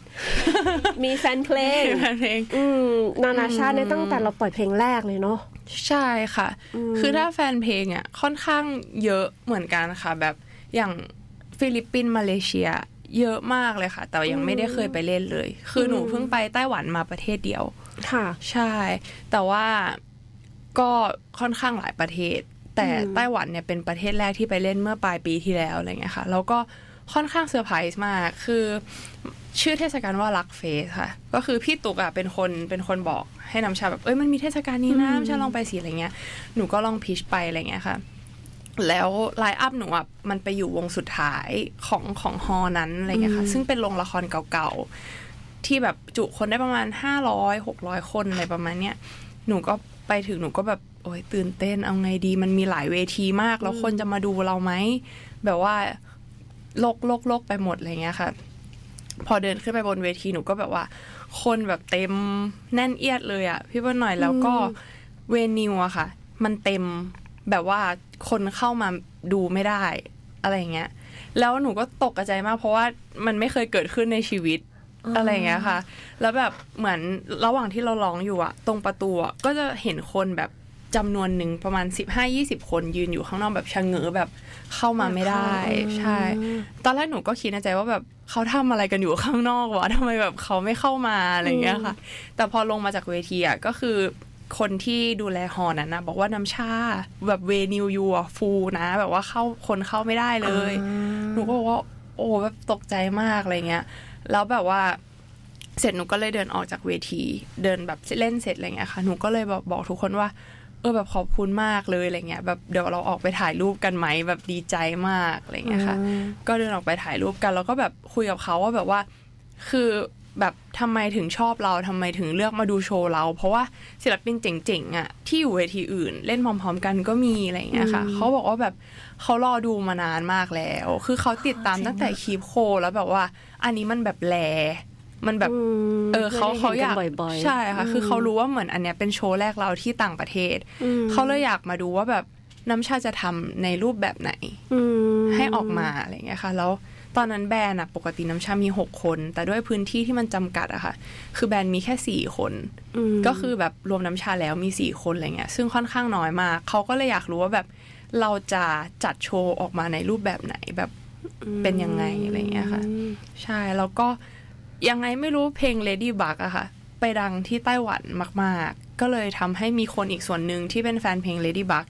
มีแฟนเพลงเพลงอืมนานาชาติเนี่ยตั้งแต่เราปล่อยเพลงแรกเลยเนาะใช่ค่ะอืมคือถ้าแฟนเพลงอะค่อนข้างเยอะเหมือนกันค่ะ แบบอย่างฟิลิปปินส์มาเลเซีย เยอะมากเลยค่ะ แต่ยังไม่ได้เคยไปเล่นเลย คือหนูเพิ่งไปไต้หวันมาประเทศเดียว ค่ะ ใช่ แต่ว่าก็ค่อนข้างหลายประเทศ แต่อืมไต้หวันเนี่ยเป็นประเทศแรกที่ไปเล่นเมื่อปลายปีที่แล้วอะไรเงี้ยค่ะ แล้วก็ค่อนข้างเซอร์ไพรส์มาก คือชื่อเทศกาลว่า LUCfest ค่ะ ก็คือพี่ตุกอะเป็นคนเป็นคนบอกให้น้ำชาแบบเอ้ยมันมีเทศกาลนี้นะน้ำชาลองไปสิอะไรเงี้ย หนูก็ลอง pitch ไปอะไรเงี้ยค่ะ แล้ว line up หนูอะมันไปอยู่วงสุดท้ายของของฮอนั้นอะไรเงี้ยค่ะ ซึ่งเป็นโรงละครเก่าๆ ที่แบบจุคนได้ประมาณห้าร้อยหกร้อยคนอะไรประมาณเนี้ย หนูก็ไปถึงหนูก็แบบ โอ้ยตื่นเต้นเอาไงดีมันมีหลายเวทีมาก แล้วคนจะมาดูเราไหมแบบว่าโลกโลกโลกไปหมดอะไรเงี้ยค่ะ พอเดินขึ้นไปบนเวทีหนูก็แบบว่า คนแบบเต็มแน่นเอียดเลยอะพี่เปิ้ลหน่อยแล้วก็เวนิวอะค่ะ มันเต็มแบบว่าคนเข้ามาดูไม่ได้อะไรเงี้ย แล้วหนูก็ตกใจมาก เพราะว่ามันไม่เคยเกิดขึ้นในชีวิตอะไรเงี้ยค่ะ แล้วแบบเหมือนระหว่างที่เราร้องอยู่อะตรงประตูอะก็จะเห็นคนแบบ จำนวนหนึ่งประมาณ 15-20 คนยืนอยู่ข้างนอกแบบชะเง้อแบบเข้ามาไม่ได้ ใช่ ตอนแรกหนูก็คิดในใจว่าแบบเขาทำอะไรกันอยู่ข้างนอกวะทำไมแบบเขาไม่เข้ามาอะไรเงี้ยค่ะ แต่พอลงมาจากเวทีอะก็คือคนที่ดูแลหอนั้นนะบอกว่าน้ำชาแบบเวนิวยูอะฟูนะ แบบว่าเข้าคนเข้าไม่ได้เลย หนูก็บอกว่า โอ้แบบตกใจมากอะไรเงี้ย แล้วแบบว่าเสร็จหนูก็เลยเดินออกจากเวที เดินแบบเล่นเสร็จอะไรเงี้ยค่ะ หนูก็เลยบอกบอกทุกคนว่า เออแบบขอบคุณมากเลยอะไรเงี้ยแบบเดี๋ยวเราออกไปถ่ายรูปกันไหมแบบดีใจมากอะไรเงี้ยค่ะ ก็เดินออกไปถ่ายรูปกัน แล้วก็แบบคุยกับเขาว่าแบบว่า คือแบบทำไมถึงชอบเราทำไมถึงเลือกมาดูโชว์เรา เพราะว่าศิลปินเจ๋งๆอะที่อยู่เวทีอื่น เล่นพร้อมๆกันก็มีอะไรเงี้ยค่ะเขาบอกว่าแบบเขารอดูมานานมากแล้ว คือเขาติดตามตั้งแต่คีบโคแล้วแบบว่า อันนี้มันแบบแล มันแบบ เออเขาเขาอยากบ่อยๆใช่ค่ะ คือเขารู้ว่าเหมือนอันเนี้ยเป็นโชว์แรกเราที่ต่างประเทศ เขาเลยอยากมาดูว่าแบบน้ำชาจะทำในรูปแบบไหนอืมให้ออกมาอะไรเงี้ยค่ะ แล้วตอนนั้นแบรนด์อะปกติน้ำชามีหกคน แต่ด้วยพื้นที่ที่มันจำกัดอะค่ะ คือแบรนด์มีแค่สี่คนมก็คือแบบรวมน้ำชาแล้วมีสี่คนอะไรเงี้ย ซึ่งค่อนข้างน้อยมาก เขาก็เลยอยากรู้ว่าแบบเราจะจัดโชว์ออกมาในรูปแบบไหนแบบเป็นยังไงอะไรเงี้ยค่ะ ใช่ แล้วก็ ยังไงไม่รู้เพลง Lady Bug อะค่ะ ไปดังที่ไต้หวันมาก ๆ ก็เลยทำให้มีคนอีกส่วนหนึ่งที่เป็นแฟนเพลง Lady Bug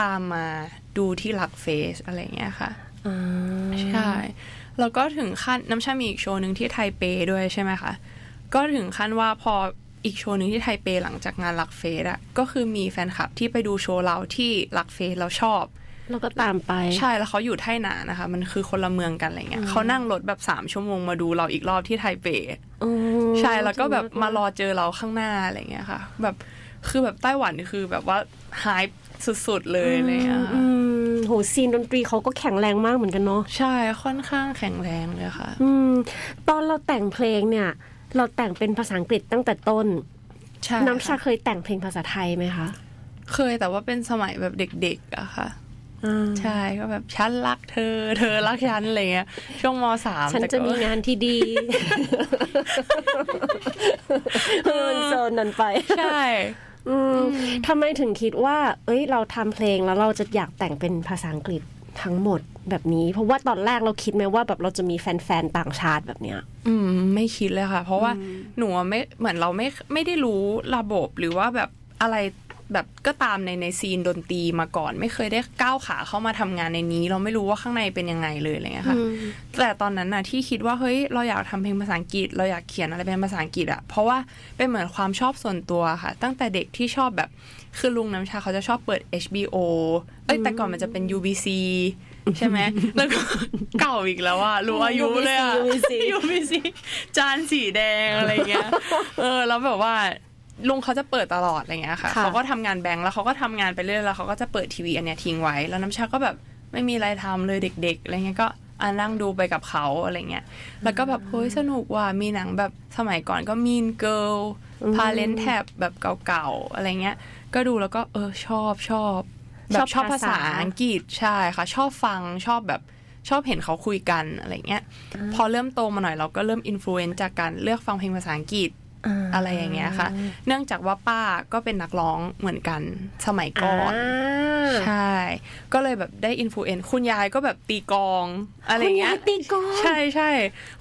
ตามมาดูที่ลักเฟสอะไรเงี้ยค่ะอ่าใช่ แล้วก็ถึงขั้นน้ำชามีอีกโชว์หนึ่งที่ไทเปด้วยใช่ไหมคะ ก็ถึงขั้นว่าพออีกโชว์หนึ่งที่ไทเปหลังจากงานลักเฟสอะก็คือมีแฟนคลับที่ไปดูโชว์เราที่ลักเฟสเราชอบ แล้วก็ตามไป ใช่แล้วเขาอยู่ไทหนานะคะ มันคือคนละเมืองกันอะไรเงี้ยเขานั่งรถแบบสามชั่วโมงมาดูเราอีกรอบที่ไทเปอืมใช่แล้วก็แบบมารอเจอเราข้างหน้าอะไรเงี้ยค่ะ แบบคือแบบไต้หวันนี่คือแบบว่าไฮสุดๆเลยอะไรเลยอืมโหซีนดนตรีเขาก็แข็งแรงมากเหมือนกันเนาะใช่ค่อนข้างแข็งแรงเลยค่ะ อืม ตอนเราแต่งเพลงเนี่ย เราแต่งเป็นภาษาอังกฤษตั้งแต่ต้นใช่น้ำชาค่ะเคยแต่งเพลงภาษาไทยไหมคะ เคยแต่ว่าเป็นสมัยแบบเด็กๆอะค่ะอ่า ใช่ก็แบบฉันรักเธอ เธอรักฉันอะไรเงี้ยช่วงมสามฉันแต่จะก็มีงานที่ดีเออโซนนั้นไป ใช่อืมทำไมถึงคิดว่า เอ้ย เราทำเพลงแล้วเราจะอยากแต่งเป็นภาษาอังกฤษทั้งหมดแบบนี้ เพราะว่าตอนแรกเราคิดไหมว่าแบบเราจะมีแฟนๆต่างชาติแบบเนี้ย อืม ไม่คิดเลยค่ะ เพราะว่าหนูอะไม่เหมือนเราไม่ไม่ได้รู้ระบบหรือว่าแบบอะไร แบบก็ตามในในซีนดนตรีมาก่อน ไม่เคยได้ก้าวขาเข้ามาทำงานในนี้ เราไม่รู้ว่าข้างในเป็นยังไงเลยอะไรเงี้ยค่ะ แต่ตอนนั้นน่ะที่คิดว่าเฮ้ยเราอยากทำเพลงภาษาอังกฤษ เราอยากเขียนอะไรเป็นภาษาอังกฤษอะเพราะว่าเป็นเหมือนความชอบส่วนตัวค่ะ ตั้งแต่เด็กที่ชอบแบบคือลุงน้ำชาเขาจะชอบเปิด HBO เอ้ยแต่ก่อนมันจะเป็น UBC ใช่ไหมแล้วก็เก่าอีกแล้วอะรู้อายุเลยอะ UBC UBC จานสีแดงอะไรเงี้ย เออ แล้วแบบว่า ลุงเขาจะเปิดตลอดอะไรเงี้ยค่ะค่ะเขาก็ทำงานแบงค์แล้วเขาก็ทำงานไปเรื่อยแล้วเขาก็จะเปิดทีวีอันเนี้ยทิ้งไว้ แล้วน้ำชาก็แบบไม่มีอะไรทำเลยเด็กๆอะไรเงี้ยก็อ่านั่งดูไปกับเขาอะไรเงี้ยแล้วก็แบบเฮ้ยสนุกว่ะมีหนังแบบสมัยก่อนก็มี The Parent Trap แบบเก่าๆอะไรเงี้ย ก็ดูแล้วก็เออชอบชอบแบบชอบภาษาอังกฤษใช่ค่ะ ชอบฟังชอบแบบชอบเห็นเขาคุยกันอะไรเงี้ย พอเริ่มโตมาหน่อยเราก็เริ่มอิ f ฟ u เอนซ์จากการเลือกฟังเพลงภาษาอังกฤษ อะไรอย่างเงี้ยค่ะ เนื่องจากว่าป้าก็เป็นนักร้องเหมือนกันสมัยก่อนใช่ ก็เลยแบบได้ influence คุณยายก็แบบตีกลอง อะไรเงี้ยคุณยายตีกลองใช่ใช่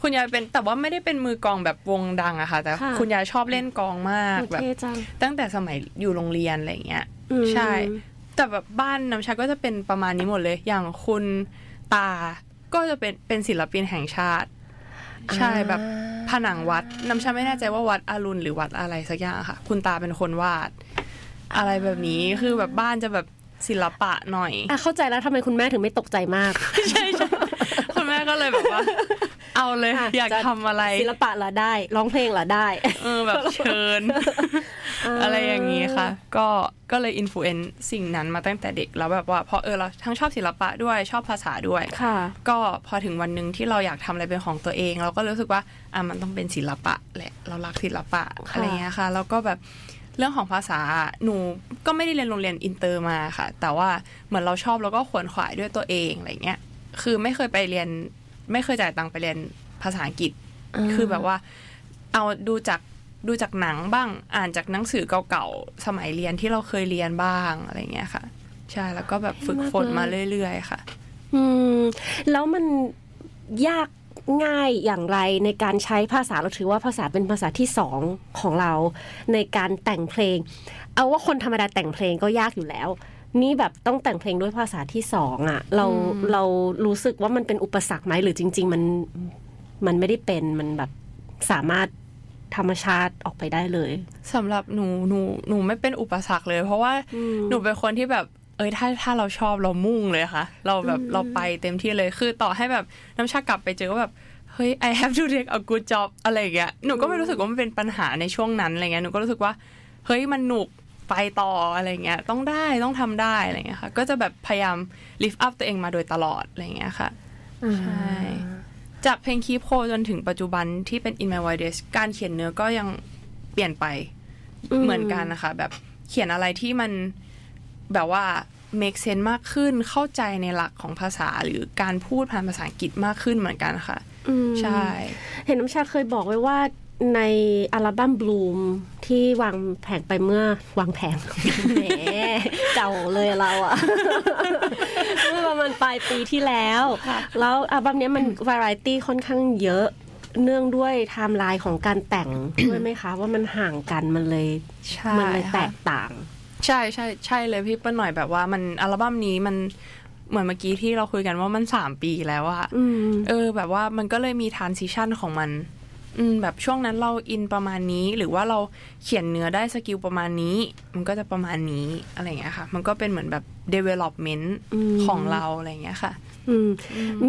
คุณยายเป็นแต่ว่าไม่ได้เป็นมือกลองแบบวงดังอะค่ะ แต่ค่ะคุณยายชอบเล่นกลองมากแบบเท่จังตั้งแต่สมัยอยู่โรงเรียนอะไรเงี้ยอืมใช่ แต่แบบบ้านน้ำชาก็จะเป็นประมาณนี้หมดเลย อย่างคุณตาก็จะเป็นเป็นศิลปินแห่งชาติ ใช่แบบผนังวัดน้ำชาไม่แน่ใจว่าวัดอรุณหรือวัดอะไรสักอย่างค่ะ คุณตาเป็นคนวาด อะไรแบบนี้คือแบบบ้านจะแบบศิลปะหน่อยอะเข้าใจแล้วทำไมคุณแม่ถึงไม่ตกใจมาก ใช่ใช่คุณแม่ก็เลยแบบว่า เอาเลยอะอยากจะทำอะไรศิลปะเหรอได้ร้องเพลงเหรอได้ เออแบบเชิญ อะไรอย่างนี้ค่ะ ก็ก็เลยอินฟลูเอนซ์สิ่งนั้นมาตั้งแต่เด็กแล้วแบบว่าพอเออเราทั้งชอบศิลปะด้วยชอบภาษาด้วยค่ะ ก็พอถึงวันหนึ่งที่เราอยากทำอะไรเป็นของตัวเอง เราก็รู้สึกว่าอะมันต้องเป็นศิลปะแหละเรารักศิลปะค่ะอะไรเงี้ยค่ะแล้วก็แบบเรื่องของภาษาหนูก็ไม่ได้เรียนโรงเรียนอินเตอร์มาค่ะ แต่ว่าเหมือนเราชอบแล้วก็ขวนขวายด้วยตัวเองอะไรเงี้ย คือไม่เคยไปเรียน ไม่เคยจ่ายตังค์ไปเรียนภาษาอังกฤษ คือแบบว่า เอาดูจากดูจากหนังบ้าง อ่านจากหนังสือเก่าๆสมัยเรียนที่เราเคยเรียนบ้างอะไรเงี้ยค่ะ ใช่แล้วก็แบบฝึกฝนมาเรื่อยๆค่ะ อืม แล้วมันยากง่ายอย่างไรในการใช้ภาษาเราถือว่าภาษาเป็นภาษาที่สองของเรา ในการแต่งเพลง เอาว่าคนธรรมดาแต่งเพลงก็ยากอยู่แล้ว นี่แบบต้องแต่งเพลงด้วยภาษาที่สองอะ่ะ เราเรารู้สึกว่ามันเป็นอุปสรรคไหมหรือจริง ๆ มันมันไม่ได้เป็นมันแบบสามารถธรรมชาติออกไปได้เลยสำหรับหนูหนูหนูไม่เป็นอุปสรรคเลย เพราะว่าอืมหนูเป็นคนที่แบบเอ้ยถ้าถ้าเราชอบเรามุ่งเลยค่ะ เราแบบเราไปเต็มที่เลยคือต่อให้แบบน้ำชากลับไปเจอก็แบบเฮ้ย I have to take a good job อะไรอย่างเงี้ยหนูก็ไม่รู้สึกว่ามันเป็นปัญหาในช่วงนั้นอะไรเงี้ยหนูก็รู้สึกว่าเฮ้ยมันหนุก ไปต่ออะไรเงี้ยต้องได้ต้องทำได้อะไรเงี้ยค่ะ ก็จะแบบพยายาม lift up ตัวเองมาโดยตลอดอะไรเงี้ยค่ะใช่จากเพลงคีโพจนถึงปัจจุบันที่เป็น In My w i d e s การเขียนเนื้อก็ยังเปลี่ยนไปอืมเหมือนกันนะคะ แบบเขียนอะไรที่มันแบบว่า make sense มากขึ้นเข้าใจในหลักของภาษาหรือการพูดผ่านภาษาอังกฤษมากขึ้นเหมือนกันค่ะอืมใช่ เห็นน้ำชาเคยบอกไว้ว่า ในอัลบั้มบลูมที่วางแผงไปเมื่อวางแผงแหมเก่าเลยเราอะเมื่อประมาณปลายปีที่แล้ว แล้วอัลบั้มเนี้ยมันวาไรตี้ค่อนข้างเยอะเนื่องด้วยไทม์ไลน์ของการแต่งด้วยไหมคะ ว่ามันห่างกันมันเลยใช่มันเลยแตค่ะกต่าง ใช่ใช่ใช่เลยพี่เปิ้ลหน่อยแบบว่ามันอัลบั้มนี้มันเหมือนเมื่อกี้ที่เราคุยกันว่ามันสามปีแล้วอะอืมเออ แบบว่ามันก็เลยมี transition ของมัน อืมแบบช่วงนั้นเราอินประมาณนี้ หรือว่าเราเขียนเนื้อได้ skill ประมาณนี้ มันก็จะประมาณนี้อะไรอย่างเงี้ยค่ะ มันก็เป็นเหมือนแบบ development อืมของเราอะไรอย่างเงี้ยค่ะอืม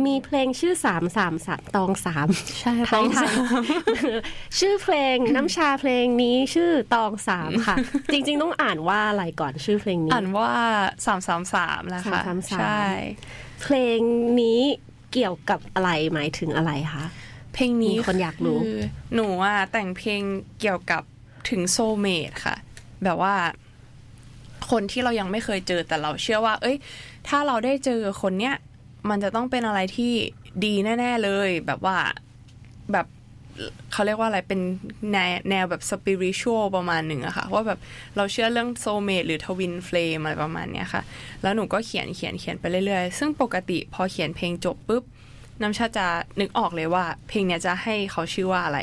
มีเพลงชื่อสามสามสามตองสามใช่ไทยไทยชื่อเพลงน้ำชาเพลงนี้ชื่อตองสามค่ะ จริง ๆ ต้องอ่านว่าอะไรก่อนชื่อเพลงนี้ อ่านว่าสามสามสามแล้วค่ะ333ใช่ เพลงนี้เกี่ยวกับอะไรหมายถึงอะไรคะ เพลงนี้มีคนอยากรู้คือหนูอะแต่งเพลงเกี่ยวกับถึงโซเมดค่ะ แบบว่า คนที่เรายังไม่เคยเจอแต่เราเชื่อว่า เอ้ย ถ้าเราได้เจอคนเนี้ยมันจะต้องเป็นอะไรที่ดีแน่ ๆเลย แบบว่าแบบเขาเรียกว่าอะไรเป็นแนวแนวแบบสปิริชวลประมาณหนึ่งอะค่ะ ว่าแบบเราเชื่อเรื่องโซเม e หรือทวินเฟลมอะไรประมาณเนี้ยค่ะ แล้วหนูก็เขียนเขียนเขียนไปเรื่อยๆ ซึ่งปกติพอเขียนเพลงจบปุ๊บ น้ำชาจะนึกออกเลยว่า เพลงเนี้ยจะให้เขาชื่อว่าอะไร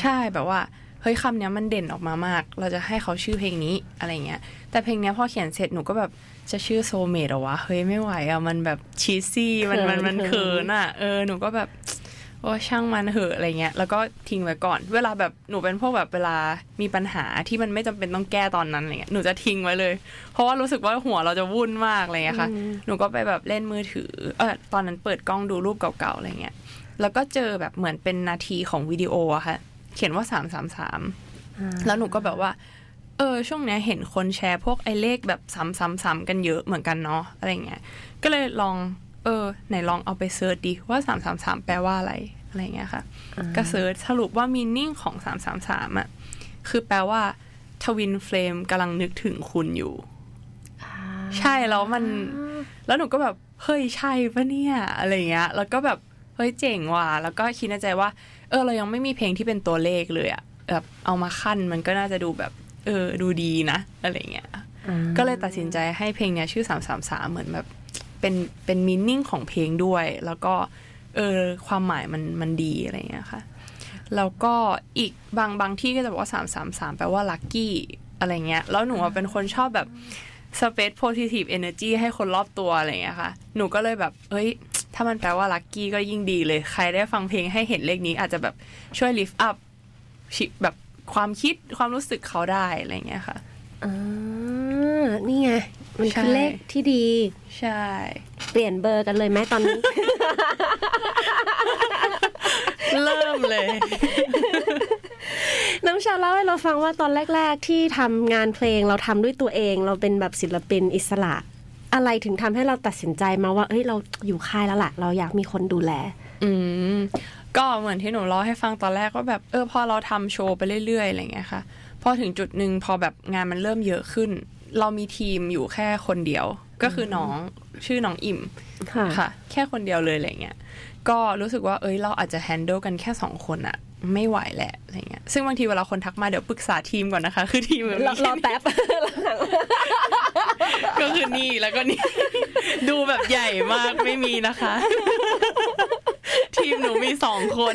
ใช่แบบว่าเฮ้ยคำเนี้ยมันเด่นออกมามาก เราจะให้เขาชื่อเพลงนี้อะไรเงี้ย แต่เพลงเนี้ยพอเขียนเสร็จหนูก็แบบจะชื่อโซเมดหรอวะเฮ้ยไม่ไหวอะมันแบบชีซี่มันมันมันเขิเขินนอะเออหนูก็แบบ โอ้ช่างมันเหอะอะไรเงี้ยแล้วก็ทิ้งไว้ก่อน เวลาแบบหนูเป็นพวกแบบเวลามีปัญหาที่มันไม่จำเป็นต้องแก้ตอนนั้นอะไรเงี้ยหนูจะทิ้งไว้เลย เพราะว่ารู้สึกว่าหัวเราจะวุ่นมากอะไรเงี้ยค่ะหนูก็ไปแบบเล่นมือถือเออตอนนั้นเปิดกล้องดูรูปเก่าๆอะไรเงี้ยแล้วก็เจอแบบเหมือนเป็นนาทีของวิดีโออะค่ะ เขียนว่าสามสามสามแล้วหนูก็แบบว่า เออ ช่วงเนี้ยเห็นคนแชร์พวกไอ้เลขแบบซ้ำๆๆกันเยอะเหมือนกันเนาะอะไรเงี้ย ก็เลยลอง เออ ไหนลองเอาไป search ดิว่าสามสามสามแปลว่าอะไร อะไรเงี้ยค่ะ ก็ search สรุปว่า meaning ของสามสามสามอะคือแปลว่า twin flame กำลังนึกถึงคุณอยู่ ใช่แล้วมัน แล้วหนูก็แบบ เฮ้ยใช่ปะเนี่ย อะไรเงี้ย แล้วก็แบบ เฮ้ยเจ๋งว่ะ แล้วก็คิดในใจว่า เออ เรายังไม่มีเพลงที่เป็นตัวเลขเลยอะแบบเอามาขั้นมันก็น่าจะดูแบบ เออ ดูดีนะ อะไรเงี้ย ก็เลยตัดสินใจให้เพลงเนี้ยชื่อสามสามสามเหมือนแบบ เป็นเป็นมินนิ่งของเพลงด้วย แล้วก็เออความหมายมันมันดีอะไรเงี้ยค่ะแล้วก็อีกบางบางที่ก็จะบอกว่าสามสามสามแปลว่าลัคกี้อะไรเงี้ยแล้วหนูเป็นคนชอบแบบ space positive energy ให้คนรอบตัวอะไรเงี้ยค่ะ หนูก็เลยแบบเอ้ย ถ้ามันแปลว่าลัคกี้ก็ยิ่งดีเลย ใครได้ฟังเพลงให้เห็นเลขนี้อาจจะแบบช่วย lift up ชิแบบความคิดความรู้สึกเขาได้อะไรเงี้ยค่ะอ่านี่ไง มันใช่คือเลขที่ดี ใช่ เปลี่ยนเบอร์กันเลยไหมตอนนี้ เริ่มเลย น้ำชาเล่าให้เราฟังว่าตอนแรก ๆ ที่ทำงานเพลงเราทำด้วยตัวเอง เราเป็นแบบศิลปินอิสระ อะไรถึงทำให้เราตัดสินใจมาว่า เอ้ยเราอยู่ค่ายแล้วล่ะ เราอยากมีคนดูแล อืมก็เหมือนที่หนูเล่าให้ฟังตอนแรกว่าแบบเออพอเราทำโชว์ไปเรื่อยๆอะไรเงี้ยค่ะพอถึงจุดหนึ่งพอแบบงานมันเริ่มเยอะขึ้น เรามีทีมอยู่แค่คนเดียว ก็คือน้องชื่อน้องอิ่มค่ะค่ะ แค่คนเดียวเลยอะไรเงี้ยก็รู้สึกว่าเอ้ยเราอาจจะแฮนด์ลกันแค่สองคนอะไม่ไหวแหละอะไรเงี้ย ซึ่งบางทีเวลาคนทักมาเดี๋ยวปรึกษาทีมก่อนนะคะ คือทีมมันรอมีรอแป๊บก็คือนี่แล้วก็นี่ดูแบบใหญ่มากไม่มีนะคะ ทีมหนูมีสองคน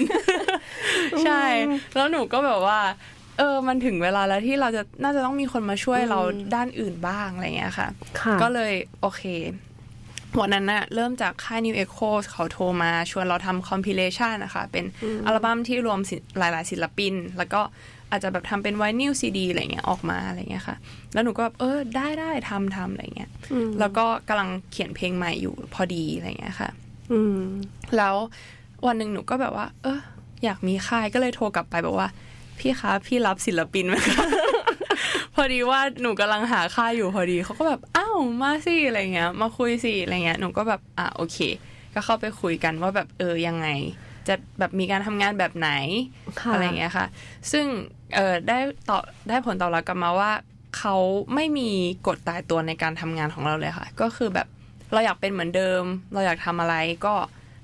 ใช่ แล้วหนูก็แบบว่า เออมันถึงเวลาแล้วที่เราจะน่าจะต้องมีคนมาช่วยเราด้านอื่นบ้างอะไรเงี้ยค่ะค่ะก็เลยโอเควันนั้นน่ะเริ่มจากค่าย New Echo เขาโทรมาชวนเราทำ compilation นะคะ เป็นอัลบั้มที่รวมศิลป์หลาย ๆ ศิลปิน แล้วก็อาจจะแบบทำเป็นไวนิลซีดีอะไรเงี้ยออกมาอะไรเงี้ยค่ะ แล้วหนูก็แบบเออได้ได้ทำทำอะไรเงี้ยอืมแล้วก็กำลังเขียนเพลงใหม่อยู่พอดีอะไรเงี้ยค่ะอืมแล้ววันหนึ่งหนูก็แบบว่า เอออยากมีค่ายก็เลยโทรกลับไปบอกว่า พี่คะพี่รับศิลปินไหมคะพอดีว่าหนูกำลังหาค่ายอยู่พอดีเขาก็แบบอ้าวมาสิอะไรเงี้ย มาคุยสิอะไรเงี้ยหนูก็แบบอะโอเค ก็เข้าไปคุยกันว่าแบบเออยังไง จะแบบมีการทำงานแบบไหนค่ะอะไรเงี้ยค่ะ ซึ่งเออได้ต่อได้ผลตอบรับกลับมาว่าเขาไม่มีกฎตายตัวในการทำงานของเราเลยค่ะ ก็คือแบบเราอยากเป็นเหมือนเดิม เราอยากทำอะไรก็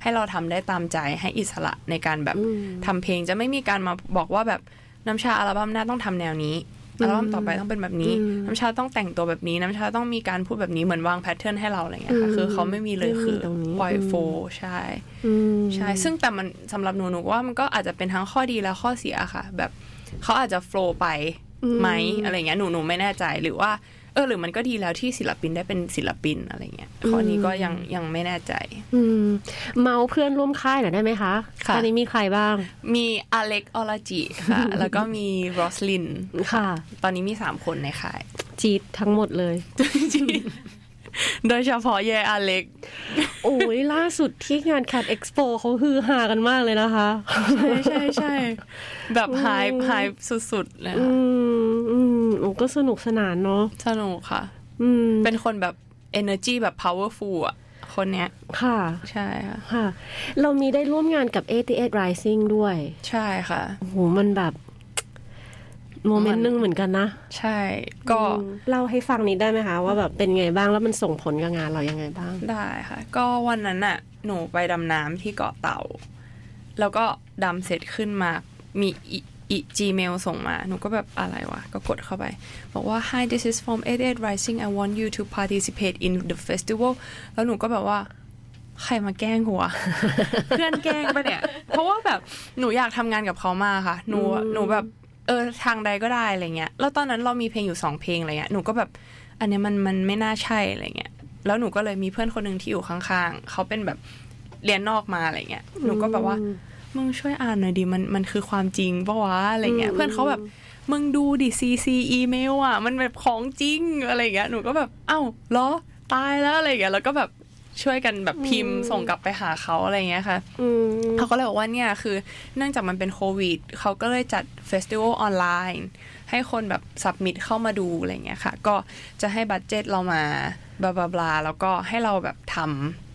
ให้เราทำได้ตามใจให้อิสระในการแบบอืมทำเพลงจะไม่มีการมาบอกว่าแบบน้ำชาอัลบั้มหน้าต้องทำแนวนี้อัลบั้มต่อไปต้องเป็นแบบนี้อืมน้ำชาต้องแต่งตัวแบบนี้ น้ำชาต้องมีการพูดแบบนี้เหมือนวางแพทเทิร์นให้เราอะไรเงี้ยค่ะอืมคือเขาไม่มีเลยไม่มีคือตรงนี้ปล่อยอืมโฟล์ใช่อืมใช่ ซึ่งแต่มันสำหรับหนูหนูว่ามันก็อาจจะเป็นทั้งข้อดีและข้อเสียค่ะ แบบเขาอาจจะ flow ไปไหมอะไรเงี้ยหนูหนูไม่แน่ใจหรือว่า เออหรือมันก็ดีแล้วที่ศิลปินได้เป็นศิลปินอะไรเงี้ยข้อนี้ก็ยังยังไม่แน่ใจ อืมเมาท์เพื่อนร่วมค่ายหน่อยได้ไหมคะค่ะตอนนี้มีใครบ้าง มี Alec Orachi ค่ะ แล้วก็มีโรสลินค่ะ ตอนนี้มีสามคนในค่าย จี๊ดทั้งหมดเลยโดยเฉพาะเยอเล็ก โอ้ยล่าสุดที่งาน Cat Expo เขาฮือฮากันมากเลยนะคะ ใช่ใช่ใช่แบบหายหายสุดๆเลยอืค่ะมอืม โอ้ก็สนุกสนานเนาะสนุกค่ะ อืมเป็นคนแบบ energy แบบ powerful อะคนเนี้ย ค่ะ ใช่ค่ะ ค่ะ เรามีได้ร่วมงานกับ 88 Rising ด้วย ใช่ค่ะโอ้โหมันแบบโมเมนต์หนึงเหมือนกันนะ ใช่ ก็อืมเล่าให้ฟังนิดได้ไหมคะ ว่าแบบเป็นไงบ้างแล้วมันส่งผลกับงานเรายังไงบ้าง ได้ค่ะ ก็วันนั้นน่ะ หนูไปดำน้ำที่เกาะเต่า แล้วก็ดำเสร็จขึ้นมา มีอีอี Gmail ส่งมา หนูก็แบบอะไรวะ ก็กดเข้าไป บอกว่า Hi this is from 88 Rising I want you to participate in the festival แล้วหนูก็แบบว่า ใครมาแกล้งหัว เพื่อนแกล้งปะเนี่ย เพราะว่าแบบหนูอยากทำงานกับเขามากค่ะ หนูหนูแบบเออทางใดก็ได้อะไรเงี้ย แล้วตอนนั้นเรามีเพลงอยู่สองเพลงอะไรเงี้ย หนูก็แบบ อันเนี้ยมันมันไม่น่าใช่อะไรเงี้ย แล้วหนูก็เลยมีเพื่อนคนหนึ่งที่อยู่ข้างๆ เขาเป็นแบบเรียนนอกมาอะไรเงี้ย หนูก็แบบว่า มึงช่วยอ่านหน่อยดิมันมันคือความจริงปะวะอะไรเงี้ยอืมเพื่อนเขาแบบมึงดูดิซีซีอีเมลอะ มันแบบของจริงอะไรเงี้ยหนูก็แบบเอ้าเหรอตายแล้วอะไรเงี้ยแล้วก็แบบช่วยกันแบบพิมพ์ส่งกลับไปหาเขาอะไรเงี้ยค่ะอืมเขาก็เลยบอกว่าเนี่ยคือ เนื่องจากมันเป็นโควิดเขาก็เลยจัด festival ออนไลน์ให้คนแบบ submit เข้ามาดูอะไรเงี้ยค่ะ ก็จะให้ budget เรามา blah blah blah แล้วก็ให้เราแบบทำ